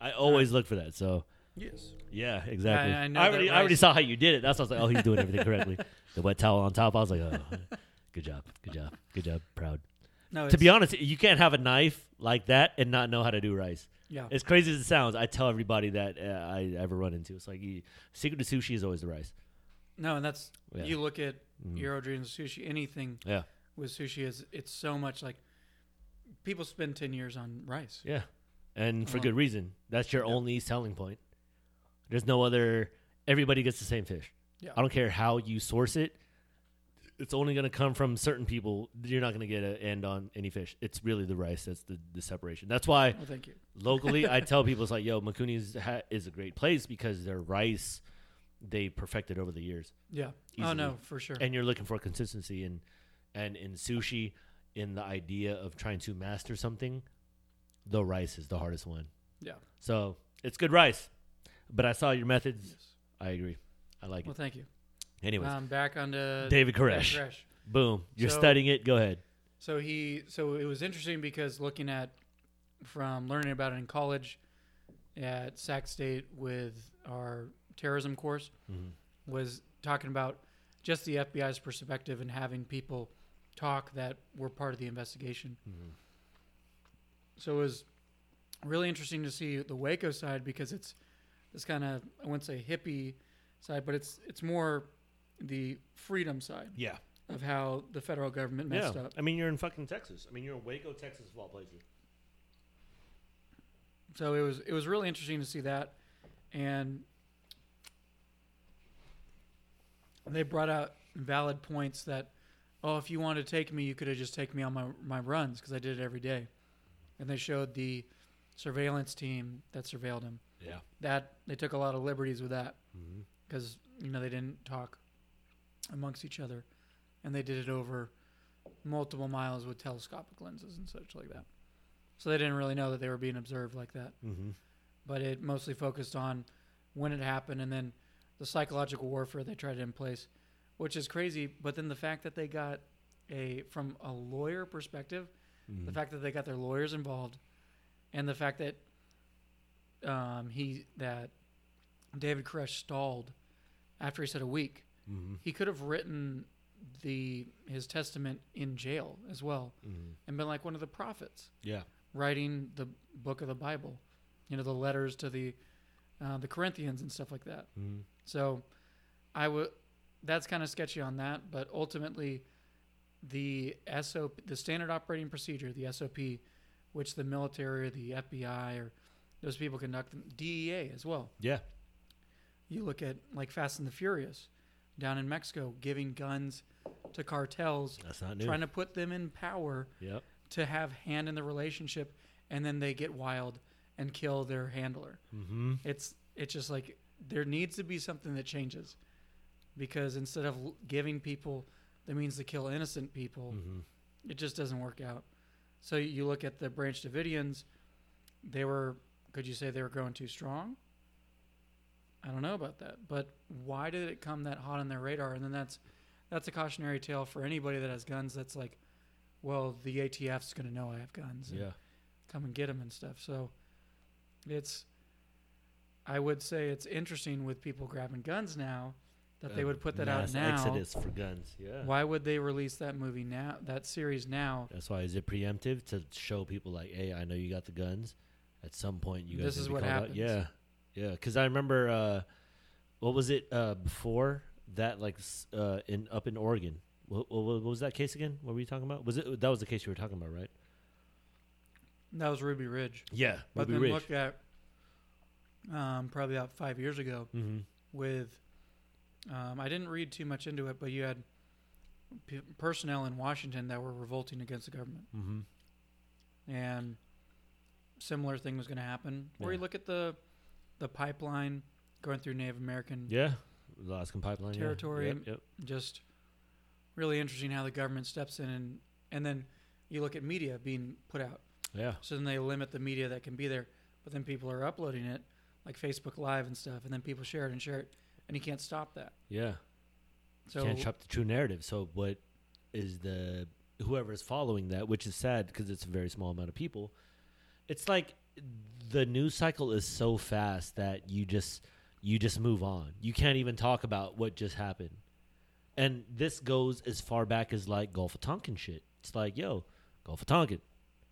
I always look for that. So Yes. yeah, exactly. I I, know that already, I already saw how you did it. That's why I was like, oh, he's doing everything correctly. *laughs* The wet towel on top. I was like, oh, good job, good job, good job. Proud. No. To be honest, you can't have a knife like that and not know how to do rice. Yeah. As crazy as it sounds, I tell everybody that uh, I ever run into. It's like you, secret to sushi is always the rice. No, and that's Yeah. you look at Mhm. Jiro Dreams sushi. Anything Yeah, with sushi is it's so much like people spend ten years on rice. yeah, and for Uh-huh. good reason. That's your Yeah. only selling point. There's no other. Everybody gets the same fish. Yeah. I don't care how you source it. It's only going to come from certain people. You're not going to get an end on any fish. It's really the rice that's the, the separation. That's why Well, thank you. locally, I tell *laughs* people it's like, yo, Makuni's ha- is a great place because their rice they perfected over the years, Yeah. Oh, Easily. Oh no, for sure. and you're looking for consistency and and in sushi, in the idea of trying to master something, the rice is the hardest one. yeah. So it's good rice, but I saw your methods. Yes. I agree. I like Well, it. Well, thank you. Anyways, Um, back onto David David Koresh. Koresh. Boom. You're So- studying it. Go ahead. So he, so it was interesting because looking at, from learning about it in college, at Sac State with our terrorism course, Mhm. was talking about just the FBI's perspective and having people talk that were part of the investigation. Mhm. So it was really interesting to see the Waco side because it's this kind of I wouldn't say hippie side, but it's it's more the freedom side Yeah. of how the federal government messed yeah. up. I mean, you're in fucking Texas. I mean, you're in Waco, Texas, of all places. So it was it was really interesting to see that, and they brought out valid points that, oh, if you wanted to take me, you could have just taken me on my my runs because I did it every day, and they showed the surveillance team that surveilled him. Yeah. That they took a lot of liberties with that Mm-hmm. because you know they didn't talk amongst each other, and they did it over multiple miles with telescopic lenses and such like that. So they didn't really know that they were being observed like that Mm-hmm. but it mostly focused on when it happened and then the psychological warfare they tried in place, which is crazy. But then the fact that they got a from a lawyer perspective, Mm-hmm. the fact that they got their lawyers involved, and the fact that um, he that David Koresh stalled after he said a week, Mm-hmm. he could have written the his testament in jail as well Mm-hmm. and been like one of the prophets Yeah. writing the book of the Bible, you know, the letters to the uh, the Corinthians and stuff like that. Mm-hmm. So, I would. That's kind of sketchy on that, but ultimately, the SOP, the standard operating procedure, the SOP, which the military or the FBI or those people conduct, them, DEA as well. Yeah. You look at like Fast and the Furious down in Mexico, giving guns to cartels, That's not new. trying to put them in power yep. to have hand in the relationship and then they get wild and kill their handler. Mm-hmm. It's it's just like there needs to be something that changes because instead of giving people the means to kill innocent people, Mm-hmm. it just doesn't work out. So you look at the Branch Davidians, they were could you say they were growing too strong? I don't know about that, but why did it come that hot on their radar? And then that's that's a cautionary tale for anybody that has guns. That's like, well, the ATF's going to know I have guns. and Yeah. come and get them and stuff. So it's, I would say it's interesting with people grabbing guns now that they would put that out now. Exodus for guns. Yeah. Why would they release that movie now? That series now? That's why is it preemptive to show people like, hey, I know you got the guns. At some point, you guys. This is what called out." happens. Yeah, yeah. Because I remember, uh, what was it uh, before that? Like uh, in up in Oregon. What, what, what was that case again? What were you talking about? Was it that was the case you were talking about, right? That was Ruby Ridge. Yeah, But Ruby then Ridge. look at um, probably about five years ago mm-hmm. with um, I didn't read too much into it, but you had p- personnel in Washington that were revolting against the government, Mm-hmm. and similar thing was going to happen. Or you look at the the pipeline going through Native American, Yeah, the Alaskan pipeline yeah. Territory. Yep, yep. just really interesting how the government steps in and and then you look at media being put out. Yeah, So then they limit the media that can be there, but then people are uploading it like Facebook Live and stuff, and then people share it and share it, and you can't stop that. yeah. So Can't chop the true narrative. So what is the whoever is following that, which is sad because it's a very small amount of people. It's like the news cycle is so fast that you just you just move on. You can't even talk about what just happened. And this goes as far back as like Gulf of Tonkin shit. It's like, yo, Gulf of Tonkin,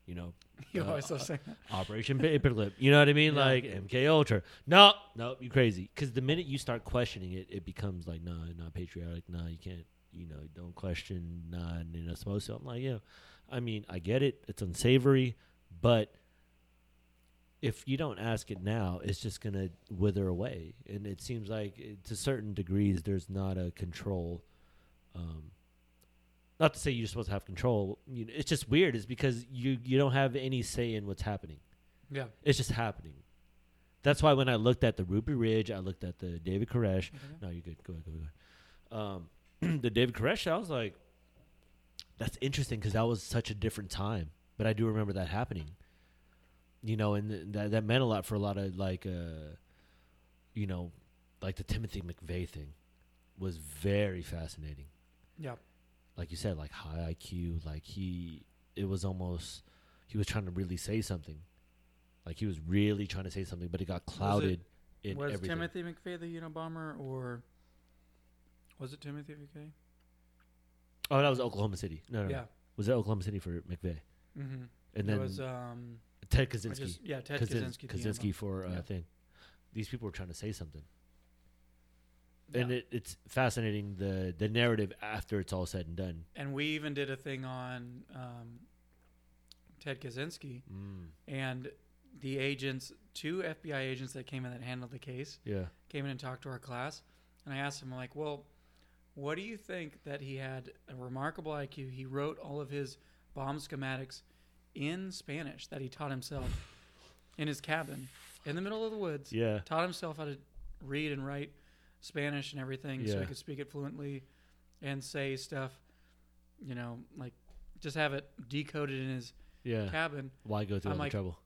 you know, *laughs* you uh, always say that. Operation Paperclip. You know what I mean? Yeah. Like MK Ultra. No, no, you crazy. Because the minute you start questioning it, it becomes like, nah, not patriotic. Nah, you can't. You know, don't question. Nah, you're not supposed to. I'm like, yeah. I mean, I get it. It's unsavory, but if you don't ask it now, it's just gonna wither away. And it seems like, eh, to certain degrees, there's not a control. Um, not to say you're supposed to have control. You know, it's just weird. Is because you you don't have any say in what's happening. Yeah. It's just happening. That's why when I looked at the Ruby Ridge, I looked at the David Koresh. No, you're good. Go ahead. Go ahead. Go ahead. Um, *clears throat* the David Koresh, I was like, that's interesting because that was such a different time. But I do remember that happening. You know, and th- that that meant a lot for a lot of like, uh, you know, like the Timothy McVeigh thing was very fascinating Yeah. like you said, like high IQ. Like he, it was almost he was trying to really say something. Like he was really trying to say something, but it got clouded in was everything. Timothy McVeigh the Unabomber, or was it Timothy McVeigh? oh, that was Oklahoma City. No, no, no. Was that Oklahoma City for McVeigh? Mm-hmm. And it was um, Ted Kaczynski. just, yeah, Ted Kaczynski. Kaczynski for uh, Yeah. thing. These people were trying to say something, Yeah. and it, it's fascinating the the narrative after it's all said and done. and we even did a thing on um, Ted Kaczynski Mm. and the agents, two FBI agents that came in that handled the case, Yeah, came in and talked to our class, and I asked him I'm like, well, what do you think that he had a remarkable IQ? He wrote all of his bomb schematics in Spanish that he taught himself in his cabin in the middle of the woods. yeah, Taught himself how to read and write Spanish and everything, so he could speak it fluently and say stuff. You know, like just have it decoded in his yeah. cabin. Why go through I'm all like- the trouble?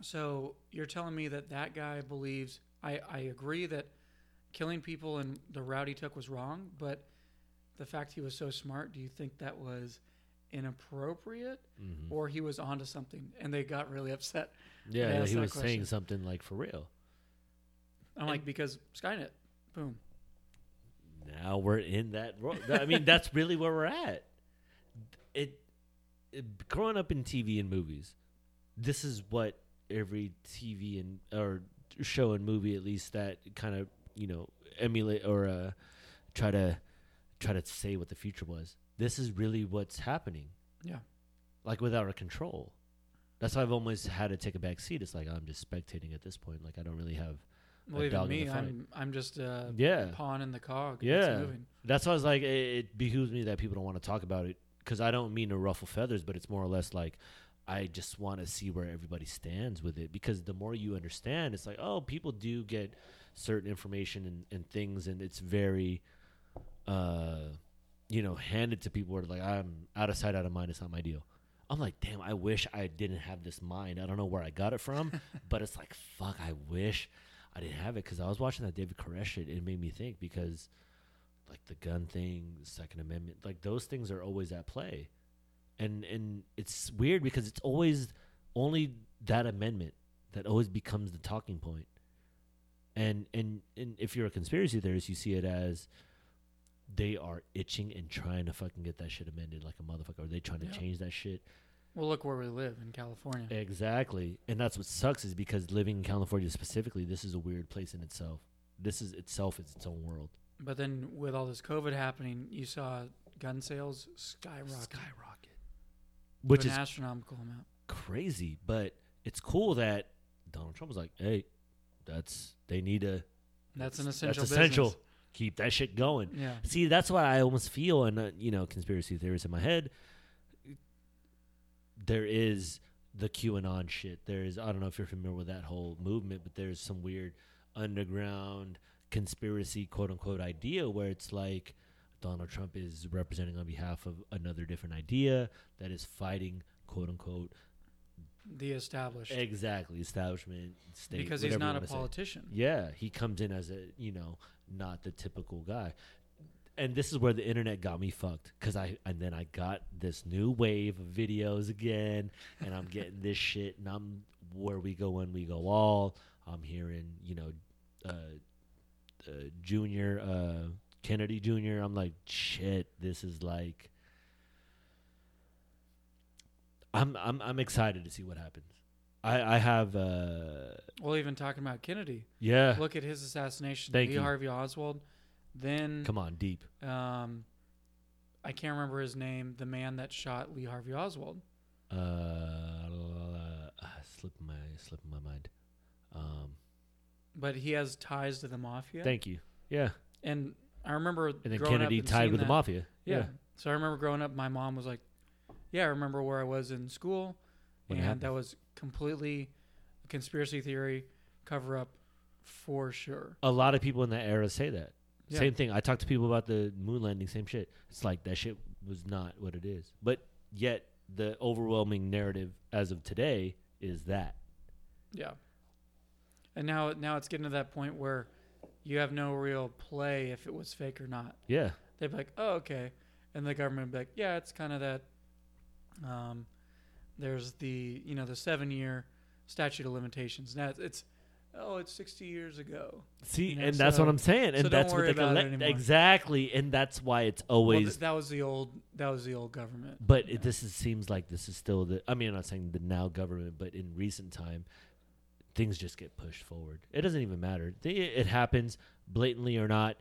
So you're telling me that that guy believes? I I agree that killing people and the route he took was wrong, but the fact he was so smart, do you think that was inappropriate Mhm. or he was onto something and they got really upset? Yeah, he was saying something like for real. I'm like because Skynet, boom. now we're in that ro- i mean that's really where we're at it, it growing up in tv and movies this is what every tv and or show and movie at least that kind of you know emulate or uh try to try to say what the future was this is really what's happening Yeah. like without our control that's why i've almost had to take a back seat it's like i'm just spectating at this point like i don't really have Well, a even me. I'm I'm just a yeah pawn in the cog. Yeah. Moving. That's why I was like, it, it behooves me that people don't want to talk about it because I don't mean to ruffle feathers, but it's more or less like I just want to see where everybody stands with it because the more you understand, it's like, oh, people do get certain information and, and things, and it's very, uh, you know, handed to people where like I'm out of sight, out of mind. It's not my deal. I'm like, damn, I wish I didn't have this mind. I don't know where I got it from, *laughs* but it's like, fuck, I wish I didn't have it because I was watching that David Koresh shit. It made me think because like the gun thing, the Second Amendment, like those things are always at play, and and it's weird because it's always only that amendment that always becomes the talking point. And and and if you're a conspiracy theorist, you see it as they are itching and trying to fucking get that shit amended like a motherfucker. Are they trying to Yeah. change that shit? Well, look where we live in California. Exactly. And that's what sucks is because living in California specifically, this is a weird place in itself. This is itself is its own world. But then with all this COVID happening, you saw gun sales skyrocket, Skyrocket. Which an is astronomical amount. crazy, but it's cool that Donald Trump was like, "Hey, that's they need to That's an essential. That's essential. essential. business. Keep that shit going." Yeah. See, that's what I almost feel, and uh, you know, conspiracy theories in my head. There is the QAnon shit. There's I don't know if you're familiar with that whole movement, but there's some weird underground conspiracy quote unquote idea where it's like Donald Trump is representing on behalf of another different idea that is fighting quote unquote The established. exactly establishment state because he's not a wanna say. politician. Yeah, he comes in as a you know not the typical guy, and this is where the internet got me fucked because I and then I got this new wave of videos again, and I'm getting this *laughs* shit, and I'm where we go when we go all. I'm hearing you know, uh, uh, Junior uh, Kennedy Jr. I'm like shit. This is like. I'm I'm I'm excited to see what happens. I I have uh Well, even talking about Kennedy, yeah. look at his assassination. Thank Lee you. Harvey Oswald. Then, Come on, deep. um, I can't remember his name. The man that shot Lee Harvey Oswald. Uh, uh slip my slip in my mind. Um, But he has ties to the mafia. thank you. Yeah, and I remember and then growing up Kennedy tied with the mafia. Yeah. Yeah, So I remember growing up, my mom was like, "Yeah, I remember where I was in school, When and happened. that was completely a conspiracy theory cover up for sure." a lot of people in that era say that. Yeah. Same thing. I talk to people about the moon landing. Same shit. It's like that shit was not what it is. But yet the overwhelming narrative as of today is that. Yeah. And now, now it's getting to that point where you have no real play if it was fake or not. Yeah. They'd be like, "Oh, okay," and the government would be like, "Yeah, it's kind of that." Um, there's the you know the seven year statute of limitations. Now it's, it's oh it's sixty years ago. See, You know, and that's what I'm saying, and so that's what they about it collect- exactly, and that's why it's Well, always th- that was the old that was the old government. But Yeah. it, this is, seems like this is still the. I mean, I'm not saying the now government, but in recent time, things just get pushed forward. It doesn't even matter. They, it happens blatantly or not.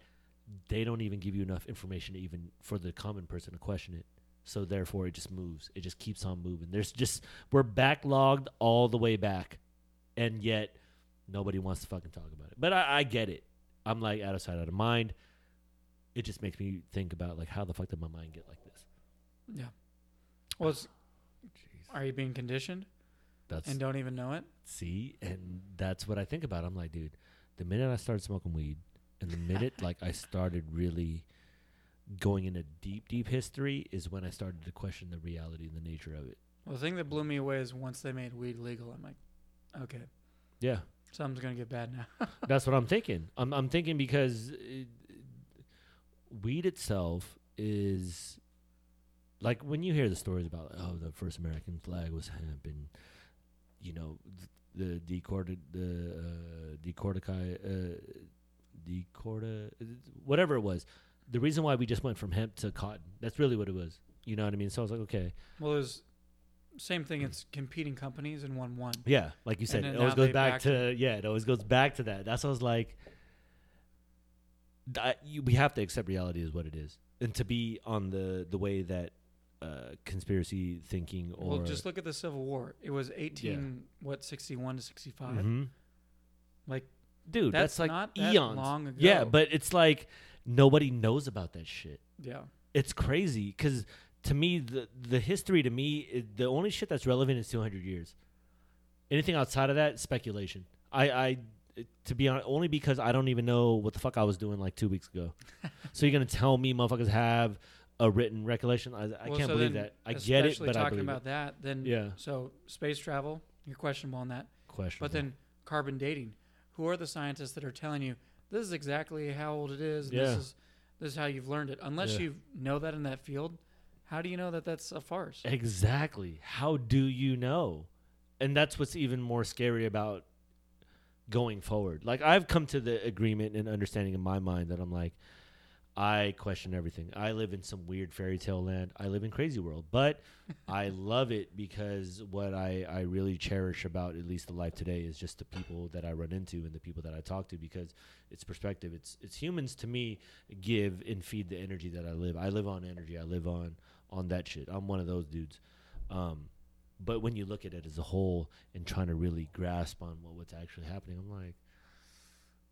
They don't even give you enough information to even for the common person to question it. So therefore, it just moves. It just keeps on moving. There's just we're backlogged all the way back, and yet nobody wants to fucking talk about it. But I, I get it. I'm like out of sight, out of mind. It just makes me think about like how the fuck did my mind get like this? Yeah. Well, it's, are you being conditioned That's and don't even know it? see, and that's what I think about. I'm like, dude, the minute I started smoking weed, and the minute *laughs* like I started really going into deep, deep history, is when I started to question the reality and the nature of it. Well, the thing that blew me away is once they made weed legal, I'm like, okay, Yeah, something's gonna get bad now. *laughs* that's what I'm thinking. I'm I'm thinking because it, weed itself is like when you hear the stories about oh the first American flag was hemp and you know the decorted the uh, decorticai uh, decorta whatever it was the reason why we just went from hemp to cotton that's really what it was you know what I mean so I was like okay well, it was same thing. It's competing companies and one one. Yeah, like you said, it always goes back back to yeah, it always goes back to that. That's what I was like. That, you, we have to accept reality as what it is, and to be on the the way that uh, conspiracy thinking or well, just look at the Civil War. It was 18, what, 61 to 65. Mhm. Like, dude, that's, that's like not that eons. long ago. Yeah, but it's like nobody knows about that shit. yeah, It's crazy because to me the the history to me is, the only shit that's relevant is 200 years. Anything outside of that speculation. I I to be honest only because I don't even know what the fuck I was doing like 2 weeks ago. *laughs* so you're going to tell me motherfuckers have a written recollection? I, I Well, can't so believe that. I get it, but I talking about it. that, then Yeah. So space travel, you're questionable on that. Question. But then carbon dating. Who are the scientists that are telling you this is exactly how old it is? Yeah. This is this is how you've learned it. Unless Yeah. you know that in that field, how do you know that that's a farce? Exactly. How do you know? And that's what's even more scary about going forward. Like I've come to the agreement and understanding in my mind that I'm like I question everything. I live in some weird fairy tale land. I live in crazy world, but *laughs* I love it because what I, I really cherish about at least the life today is just the people that I run into and the people that I talk to because it's perspective. It's it's humans to me give and feed the energy that I live. I live on energy. I live on on that shit. I'm one of those dudes. Um, but when you look at it as a whole and trying to really grasp on what, what's actually happening, I'm like,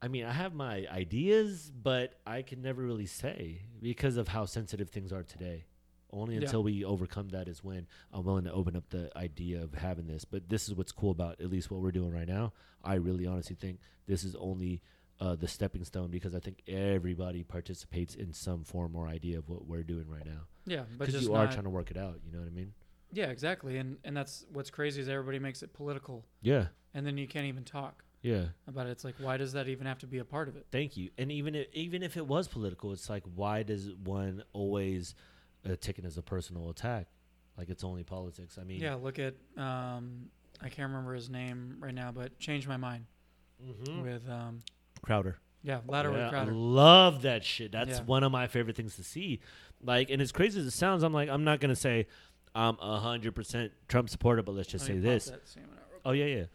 I mean, I have my ideas, but I can never really say because of how sensitive things are today. Only Yeah. until we overcome that is when I'm willing to open up the idea of having this. But this is what's cool about at least what we're doing right now. I really honestly think this is only uh, the stepping stone because I think everybody participates in some form or idea of what we're doing right now. Yeah, but Because just you are trying to work it out. You know what I mean? Yeah, exactly. And and that's what's crazy is everybody makes it political, Yeah. and then you can't even talk Yeah. about it. It's like, why does that even have to be a part of it? Thank you. And even if, even if it was political, it's like why does one always uh, take it as a personal attack? Like it's only politics. I mean, Yeah, look at um, I can't remember his name right now, but change my mind Mhm. with um, Crowder. yeah, louder Yeah, Crowder. I love that shit. That's Yeah. one of my favorite things to see. Like, and as crazy as it sounds, I'm like, I'm not gonna say I'm hundred percent Trump supporter, but let's just me say this. that salmon out real Oh yeah, yeah.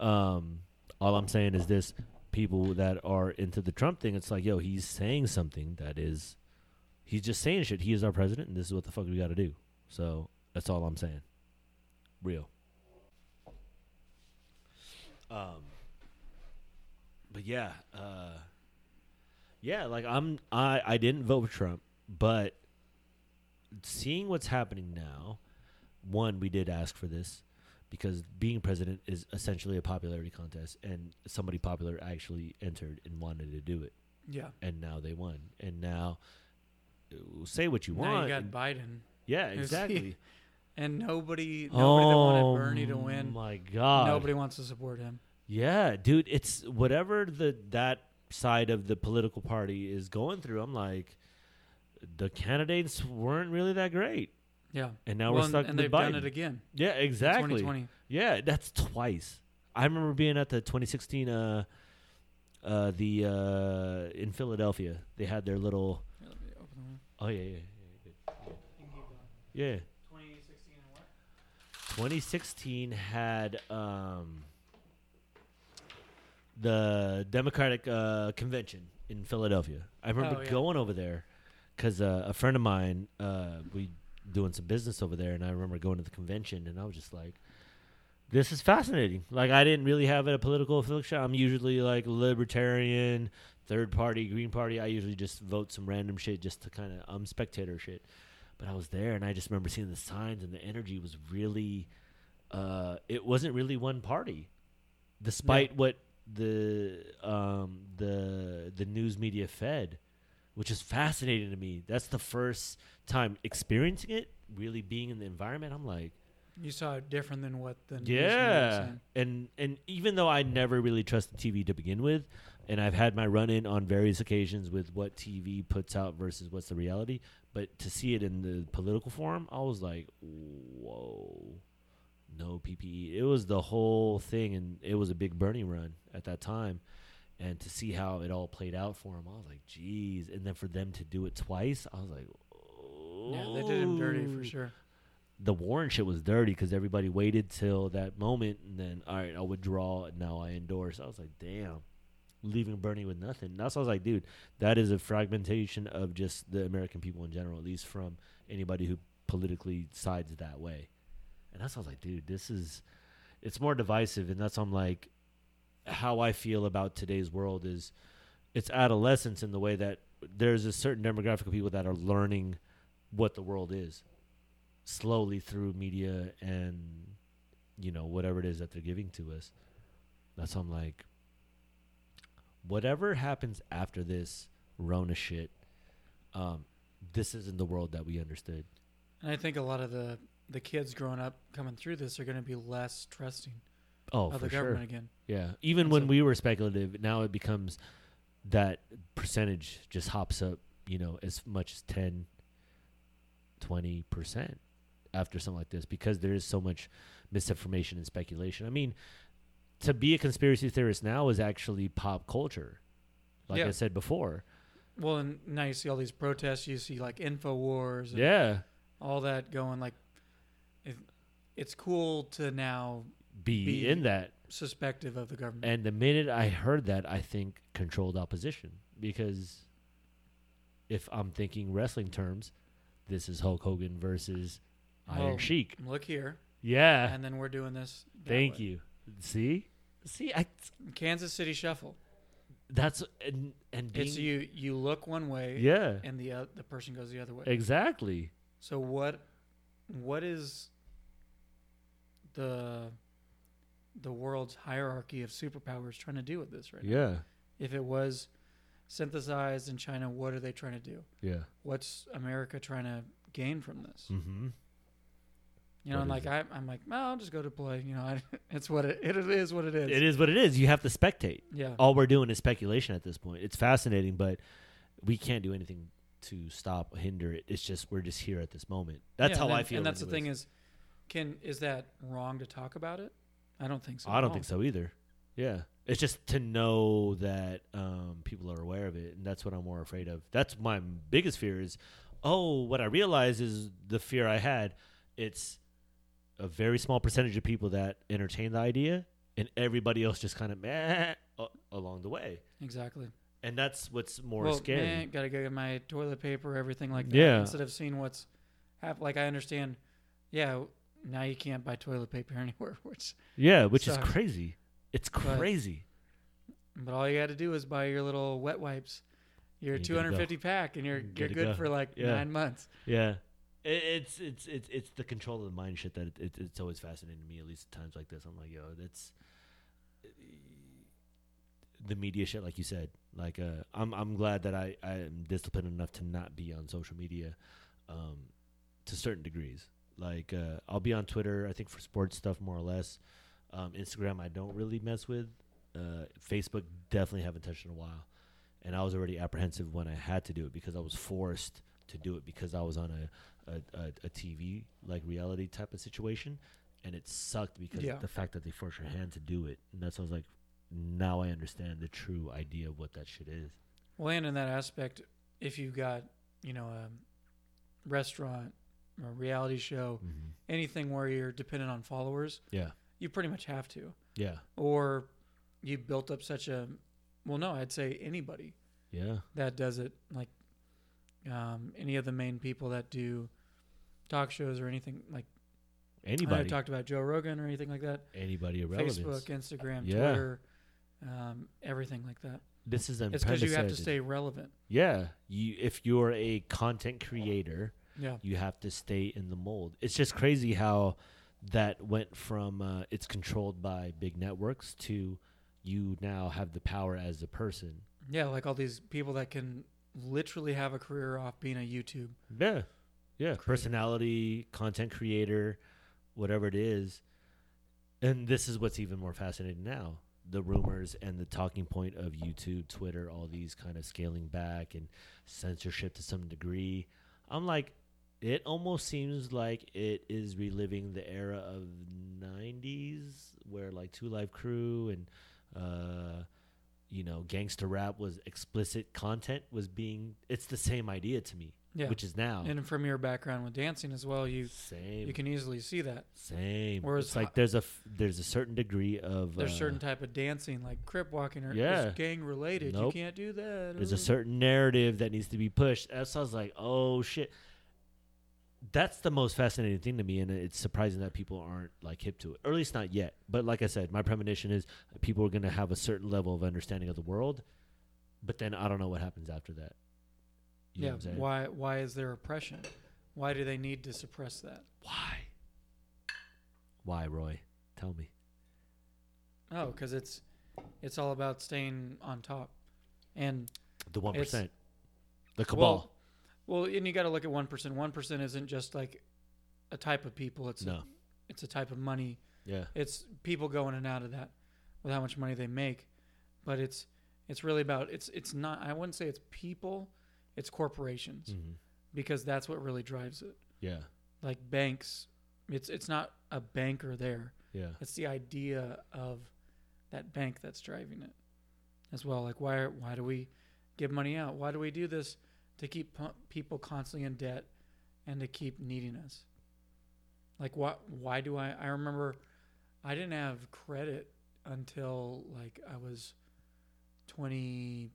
Um, all I'm saying is this: people that are into the Trump thing, it's like, yo, he's saying something that is, he's just saying shit. He is our president, and this is what the fuck we got to do. So that's all I'm saying. Real. Um. But yeah, uh, yeah, like I'm, I, I didn't vote for Trump, but seeing what's happening now, one, we did ask for this because being president is essentially a popularity contest, and somebody popular actually entered and wanted to do it, Yeah. and now they won, and now say what you now want. you got Biden, yeah, exactly. *laughs* and nobody, nobody that oh wanted Bernie to win, my god! nobody wants to support him. Yeah, dude, it's whatever the that side of the political party is going through. I'm like, the candidates weren't really that great, Yeah. and now well, we're stuck and, and they've Biden. done it again. Yeah, exactly. 2020. Yeah, that's twice. I remember being at the 2016 uh uh the uh in Philadelphia. They had their little Here, let me open the one. Oh yeah, yeah. Yeah. You can keep going. yeah. 2016 and what? 2016 had um the Democratic uh convention in Philadelphia. I remember Oh, yeah. going over there cuz uh, a friend of mine uh we doing some business over there and I remember going to the convention and I was just like this is fascinating. Like I didn't really have a political affiliation. I'm usually like libertarian, third party, green party. I usually just vote some random shit just to kind of I'm spectator shit. But I was there and I just remember seeing the signs and the energy was really uh it wasn't really one party. Despite what the um the the news media fed, which is fascinating to me. That's the first time experiencing it, really being in the environment. I'm like You saw it different than what the news yeah, and and even though I never really trusted TV to begin with, and I've had my run in on various occasions with what TV puts out versus what's the reality, but to see it in the political form, I was like, whoa, no PPE. It was the whole thing, and it was a big Bernie run at that time. And to see how it all played out for him, I was like, geez. And then for them to do it twice, I was like, Yeah, they did him dirty for "Oh." sure. the Warren shit was dirty because everybody waited till that moment and then all right, I'll withdraw and now I endorse. I was like, damn, leaving Bernie with nothing. And That's I was like, dude, that is a fragmentation of just the American people in general, at least from anybody who politically sides that way. And that's I was like, dude, this is it's more divisive, and that's I'm like, how I feel about today's world is it's adolescence in the way that there's a certain demographic of people that are learning what the world is slowly through media and you know whatever it is that they're giving to us. That's why i'm like whatever happens after this rona shit um this isn't the world that we understood. And I think a lot of the the kids growing up coming through this are going to be less trusting oh of for the sure government again. yeah even And when so- we were speculative now it becomes that percentage just hops up you know as much as 10 20% after something like this because there is so much misinformation and speculation i mean to be a conspiracy theorist now is actually pop culture like i said before well, and now you see all these protests. You see like Infowars. And Yeah. all that going like it, it's cool to now Be, Be- in that. suspective of the government. And the minute I heard that, I think controlled opposition because if I'm thinking wrestling terms, this is Hulk Hogan versus Iron Oh, Sheik. Look here, Yeah. and then we're doing this. Thank way. you. See? See, I Kansas City Shuffle. that's and and being, It's you. You look one way, Yeah. and the uh, the person goes the other way. Exactly. So what what is the the world's hierarchy of superpowers trying to do with this right now? Yeah. If it was synthesized in China, what are they trying to do? Yeah. What's America trying to gain from this? Mm-hmm. You know, What and like I, I'm like, well, I'll just go to play. You know, *laughs* I, it's what it, it is. What it is. It is what it is. You have to spectate. Yeah. All we're doing is speculation at this point. It's fascinating, but we can't do anything to stop, hinder it. It's just we're just here at this moment. That's Yeah, how and I feel. And that's the thing is, can is that wrong to talk about it? I don't think so. I don't think so either. Yeah. It's just to know that um, people are aware of it, and that's what I'm more afraid of. That's my biggest fear is, oh, what I realize is the fear I had. It's a very small percentage of people that entertain the idea, and everybody else just kind of meh along the way, Exactly. and that's what's more well, scary. man, gotta go get my toilet paper, everything like that. Yeah. Instead of seeing what's hap- like I understand. Yeah. Now you can't buy toilet paper *laughs* anywhere, which Yeah, which Sucks. is crazy. It's crazy. but all you got to do is buy your little wet wipes, your you're good to go. 250 pack, and you're Good you're good go. for like Yeah. nine months. Yeah. It, it's it's it's it's the control of the mind shit that it, it, it's always fascinating to me. At least at times like this, I'm like, yo, that's the media shit, like you said. Like, uh, I'm I'm glad that I I am disciplined enough to not be on social media, um, to certain degrees. Like, uh, I'll be on Twitter, I think for sports stuff more or less. Um, Instagram, I don't really mess with. Uh, Facebook, definitely haven't touched in a while. And I was already apprehensive when I had to do it because I was forced to do it because I was on a a, a, a TV like reality type of situation, and it sucked because Yeah. the fact that they forced your hand to do it, and that's why I was like, now I understand the true idea of what that shit is. Well, and in that aspect, if you got you know a restaurant or reality show, Mm-hmm. anything where you're dependent on followers, Yeah, you pretty much have to. yeah, Or you built up such a well, no, I'd say anybody yeah, that does it, like um, any of the main people that do talk shows or anything like I anybody, talked about Joe Rogan or anything like that. anybody of relevance. Facebook, Instagram, Yeah. Twitter, um, everything like that. This is It's because you have to stay relevant. Yeah, you if you're a content creator, Yeah. you have to stay in the mold. It's just crazy how that went from uh, it's controlled by big networks to you now have the power as a person. Yeah, like all these people that can literally have a career off being a YouTube. Yeah, yeah, Crazy. personality, content creator, whatever it is. And this is what's even more fascinating now. The rumors and the talking point of YouTube, Twitter, all these kind of scaling back and censorship to some degree. I'm like, it almost seems like it is reliving the era of 90s where like Two Live Crew and uh you know, gangster rap was explicit content was being it's the same idea to me, Yeah. which is now and from your background with dancing as well, you same you can easily see that. same. Whereas it's like there's a f- there's a certain degree of There's uh, certain type of dancing like crip walking or Yeah. gang related. Nope. You can't do that. there's a certain narrative that needs to be pushed. So I was like, oh shit. That's the most fascinating thing to me, and it's surprising that people aren't like hip to it, or at least not yet. But like I said, my premonition is people are going to have a certain level of understanding of the world, but then I don't know what happens after that. You yeah. Why why is there oppression? Why do they need to suppress that? Why? Why, Roy? Tell me. Oh, because it's it's all about staying on top, and The one the cabal. well, well, and you got to look at one percent. One percent isn't just like a type of people. It's no, a, it's a type of money. yeah, It's people going in and out of that with how much money they make, but it's it's really about it's it's not. I wouldn't say it's people. It's corporations hmm because that's what really drives it. yeah, Like banks, it's it's not a banker there. yeah, It's the idea of that bank that's driving it as well. Like why are, why do we give money out. Why do we do this? To keep people constantly in debt and to keep needing us. Like what? Why do I? I remember I didn't have credit until like I was twenty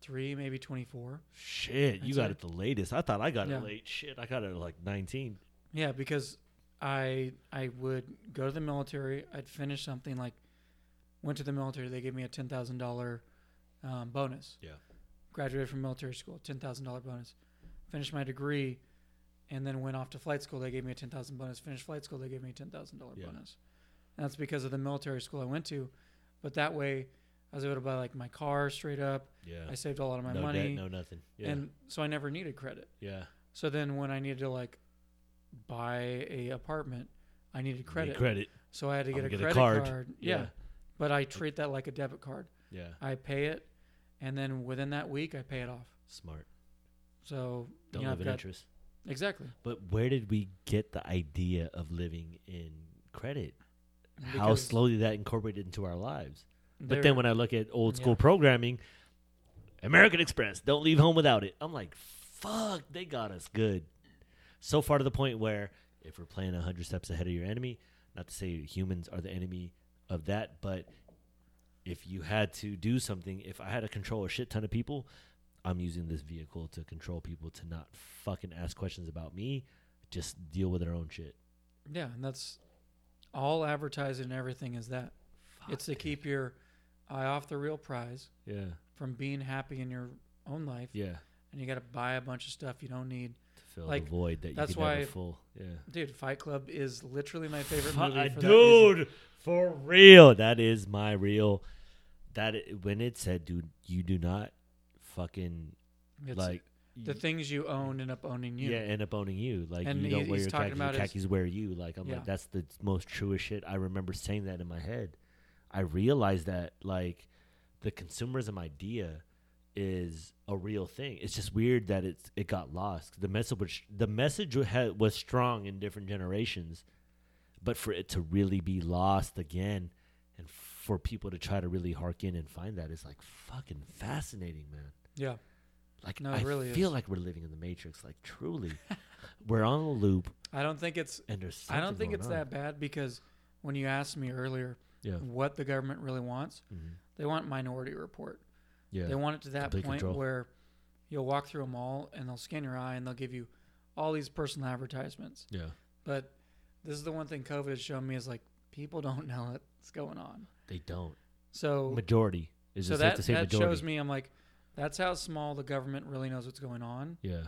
three, maybe twenty four. Shit, you got right. it the latest. I thought I got Yeah. it late. Shit, I got it at like 19. Yeah, because I I would go to the military. I'd finish something like went to the military. They gave me a ten thousand dollar um, bonus. Yeah. Graduated from military school, ten thousand dollar bonus. Finished my degree, and then went off to flight school. They gave me a ten thousand bonus. Finished flight school. They gave me a ten thousand dollar Yeah. bonus. And that's because of the military school I went to. But that way, I was able to buy like my car straight up. Yeah. I saved a lot of my no money, debt, no nothing. Yeah. and so I never needed credit. yeah. So then when I needed to like buy a apartment, I needed Need credit. Credit. So I had to get a get a credit card. card. Yeah. But I treat that like a debit card. Yeah. I pay it and then within that week I pay it off. Smart. So Don't you know, live I've in interest. exactly. But where did we get the idea of living in credit? How slowly that incorporated into our lives. But then when I look at old school Yeah. programming, American Express, don't leave home without it. I'm like, fuck, they got us good. So far to the point where if we're playing 100 steps ahead of your enemy, not to say humans are the enemy of that, but if you had to do something, if I had to control a shit ton of people, I'm using this vehicle to control people to not fucking ask questions about me, just deal with their own shit. yeah, and that's all advertising and everything is that. it's to Fuck. keep your eye off the real prize yeah, from being happy in your own life yeah, and you got to buy a bunch of stuff you don't need. Fill Like, the void that you that's can never why- full. Yeah. Dude, Fight Club is literally my favorite movie uh, for dude, for real. That is my real. That when it said, dude, you do not fucking It's like the things you own end up owning you. yeah, end up owning you. Like And you he- don't wear your khakis, your khakis wear you. Like I'm Yeah. like that's the most truest shit. I remember saying that in my head. I realized that like the consumerism idea is a real thing. It's just weird that it's it got lost. The message was the message had, was strong in different generations, but for it to really be lost again, and for people to try to really hark in and find that is like fucking fascinating, man. Yeah. Like No, I really feel is. like we're living in the matrix. Like truly, *laughs* we're on a loop, I don't think it's and there's. I don't think it's on. that bad because when you asked me earlier Yeah. what the government really wants, Mhm. they want Minority Report. Yeah. They want it to that Complete point control. where you'll walk through a mall and they'll scan your eye and they'll give you all these personal advertisements. yeah. But this is the one thing COVID has shown me is like people *laughs* don't know what's going on. They don't. So Majority is so that to say that majority? shows me I'm like that's how small the government really knows what's going on Yeah.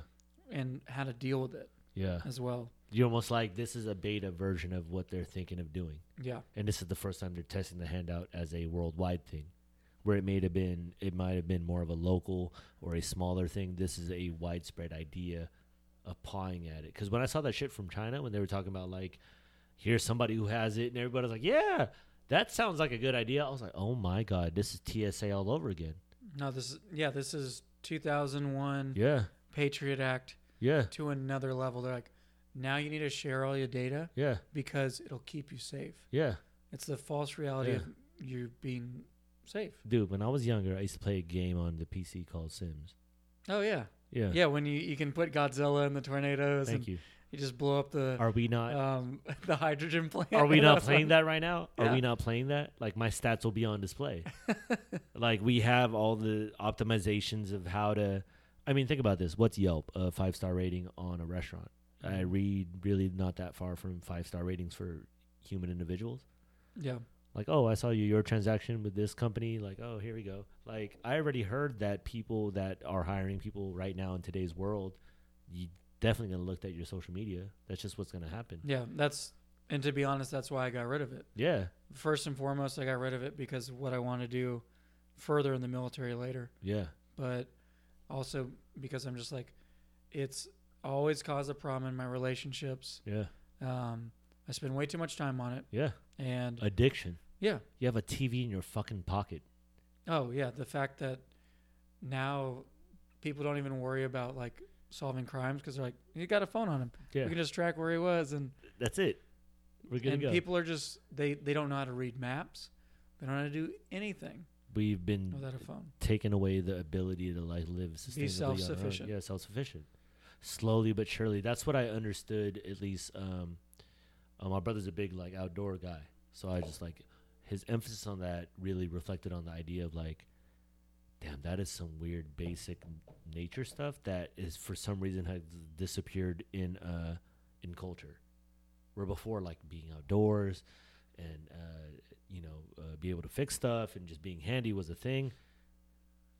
and how to deal with it Yeah. as well. You're almost like this is a beta version of what they're thinking of doing. Yeah. And this is the first time they're testing the handout as a worldwide thing. Where it may have been it might have been more of a local or a smaller thing. This is a widespread idea applying at it. Because when I saw that shit from China when they were talking about like here's somebody who has it and everybody's like, Yeah, that sounds like a good idea. I was like, Oh my god, this is TSA all over again. No, this is yeah, this is 2001 Yeah. Patriot Act Yeah. to another level. They're like, now you need to share all your data Yeah. because it'll keep you safe. Yeah. It's the false reality Yeah. of you being safe. Dude, when I was younger, I used to play a game on the PC called Sims. Oh yeah, Yeah. yeah. When you you can put Godzilla in the tornadoes Thank and you. you just blow up the Are we not um *laughs* the hydrogen plant. Are we *laughs* not playing that right now? Are Yeah. we not playing that? Like my stats will be on display. *laughs* like we have all the optimizations of how to. I mean, think about this. What's Yelp? A five star rating on a restaurant. I Mhm. read really not that far from five star ratings for human individuals. Yeah, Like, oh, I saw you your transaction with this company. Like, oh, here we go. Like, I already heard that people that are hiring people right now in today's world, you definitely gonna look at your social media. That's just what's gonna happen. yeah. That's and to be honest, that's why I got rid of it. Yeah, First and foremost, I got rid of it because what I want to do further in the military later. yeah, but also because I'm just like, it's always caused a problem in my relationships. yeah, Um, I spend way too much time on it, yeah. and Addiction. Yeah, You have a TV in your fucking pocket. oh yeah, the fact that now people don't even worry about like solving crimes because they're like, you got a phone on him, Yeah, we can just track where he was, and that's it. We're gonna and go. people are just they they don't know how to read maps, they don't know how to do anything. we've been without a phone. taken away the ability to like live sustainably. on our own. self-sufficient. Yeah, self sufficient. Slowly but surely. That's what I understood. At least, um, uh, my brother's a big like outdoor guy, so I just like his emphasis on that really reflected on the idea of like, damn, that is some weird basic nature stuff that is for some reason has disappeared in uh in culture. Where before, like being outdoors and uh, you know uh, be able to fix stuff and just being handy was a thing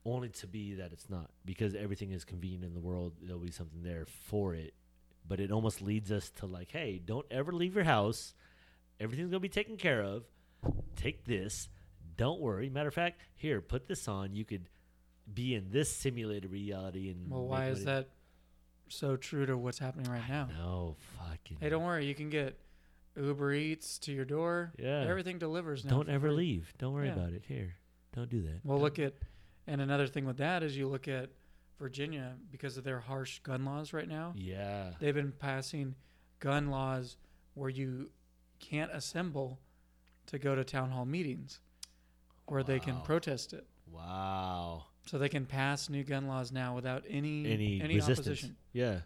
only to be that it's not. Because everything is convenient in the world there'll be something there for it. But it almost leads us to like hey don't ever leave your house. Everything's to be taken care of take this don't worry matter of fact here put this on you could be in this simulated reality and Well, why is that so true to what's happening right now? no fucking Hey, don't worry. You can get Uber Eats to your door. yeah Everything delivers now. don't ever free. leave don't worry Yeah. about it here don't do that Well, Don't- look at, and another thing with that is you look at Virginia because of their harsh gun laws right now. yeah They've been passing gun laws where you can't assemble to go to town hall meetings where they can protest it. wow So they can pass new gun laws now without any any, any resistance. opposition. Yeah.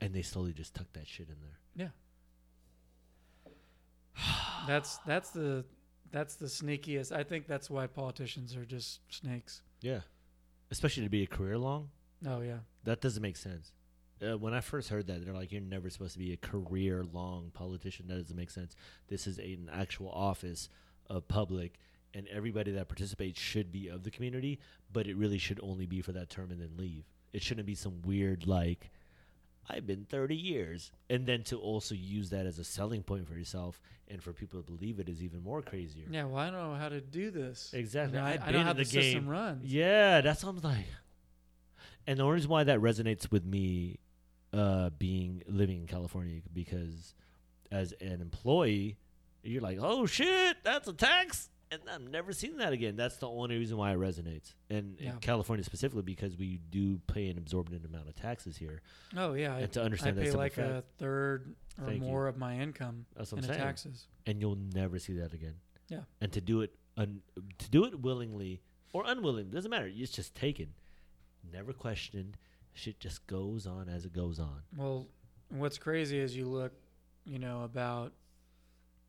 And they slowly just tuck that shit in there. Yeah. *sighs* that's that's the that's the sneakiest. I think that's why politicians are just snakes. Yeah. Especially to be a career long, Oh yeah. that doesn't make sense. Uh, when I first heard that, they're like, "You're never supposed to be a career long politician." That doesn't make sense. This is a, an actual office of public, and everybody that participates should be of the community. But it really should only be for that term and then leave. It shouldn't be some weird like, "I've been 30 years," and then to also use that as a selling point for yourself and for people to believe it is even more crazier. Yeah. Well, I don't know how to do this. Exactly. You know, I, I know in how the the, system game. runs. Yeah, that sounds like. And the reason why that resonates with me, uh, being living in California, because as an employee, you're like, oh shit, that's a tax, and I've never seen that again. That's the only reason why it resonates. And Yeah. in California specifically, because we do pay an absorbent amount of taxes here, Oh yeah. I, and to I understand that pay like fact, a third or Thank you. more of my income that's in taxes. and you'll never see that again. Yeah. And to do it, un- to do it willingly or unwilling doesn't matter. It's just taken, never questioned. Shit just goes on as it goes on. Well, what's crazy is you look, you know, about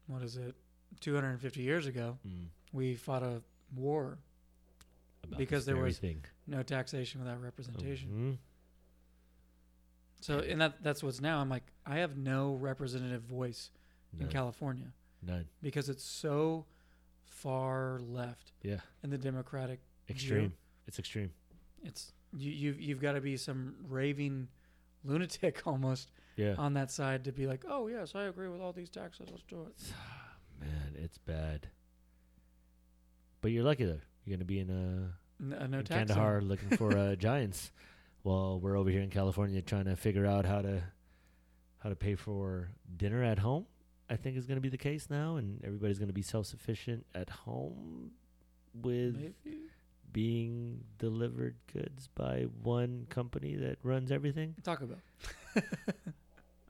what is it, 250 years ago, Mm. we fought a war, About Because there was thing. no taxation without representation. Mhm. So, and that that's what's now. I'm like, I have no representative voice in California None. because it's so far left Yeah. in the Democratic. view. Extreme. It's extreme. It's you. You've you've got to be some raving lunatic *laughs* almost Yeah. on that side to be like, oh yes, I agree with all these taxes. Let's do it. *sighs* Man, it's bad. But you're lucky though. You're gonna be in a N- uh, no in. Kandahar zone. *laughs* looking for uh, giants, while we're over here in California trying to figure out how to how to pay for dinner at home. I think is going to be the case now, and everybody's going to be self sufficient at home with Maybe. Being delivered goods by one company that runs everything. Taco Bell. *laughs*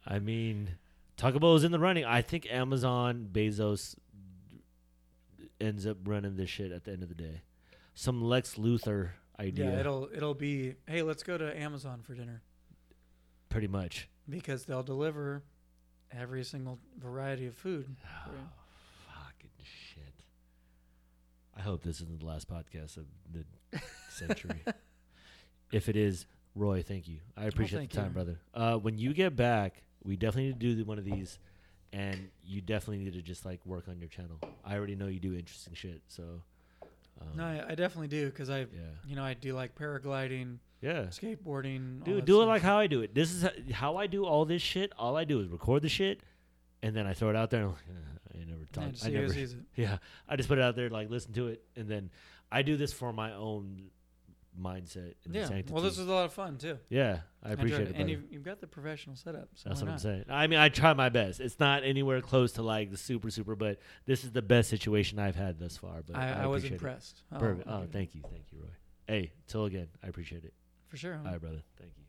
I mean, Taco Bell is in the running. I think Amazon Bezos ends up running this shit at the end of the day. Some Lex Luthor idea, Yeah, it'll it'll be hey, let's go to Amazon for dinner pretty much. because they'll deliver every single variety of food. *sighs* Oh, Right. fucking shit. I hope this isn't the last podcast of the century. *laughs* if it is, Roy, thank you. I appreciate thank the time, you. brother. Uh, when you get back, we definitely need to do the- one of these, and you definitely need to just like work on your channel. I already know you do interesting shit, so. Um, No, I, I definitely do because I, yeah, you know, I do like paragliding, yeah. skateboarding. Dude, do it like how I do it. This is how I do all this shit. All I do is record the shit, and then I throw it out there. And I'm like, "Uh, I never Yeah, talk. I never. *laughs* Yeah, I just put it out there, like listen to it, and then I do this for my own mindset. And Yeah. sanctity. Well, this was a lot of fun too. yeah, I appreciate it. And you've, you've got the professional setup. So That's what I'm saying. I mean, I try my best. It's not anywhere close to like the super super, but this is the best situation I've had thus far. But I, I, I was appreciate it. impressed. Oh, Perfect. Oh, thank you, thank you, Roy. Hey, till again, I appreciate it. For sure. All right, brother. Thank you.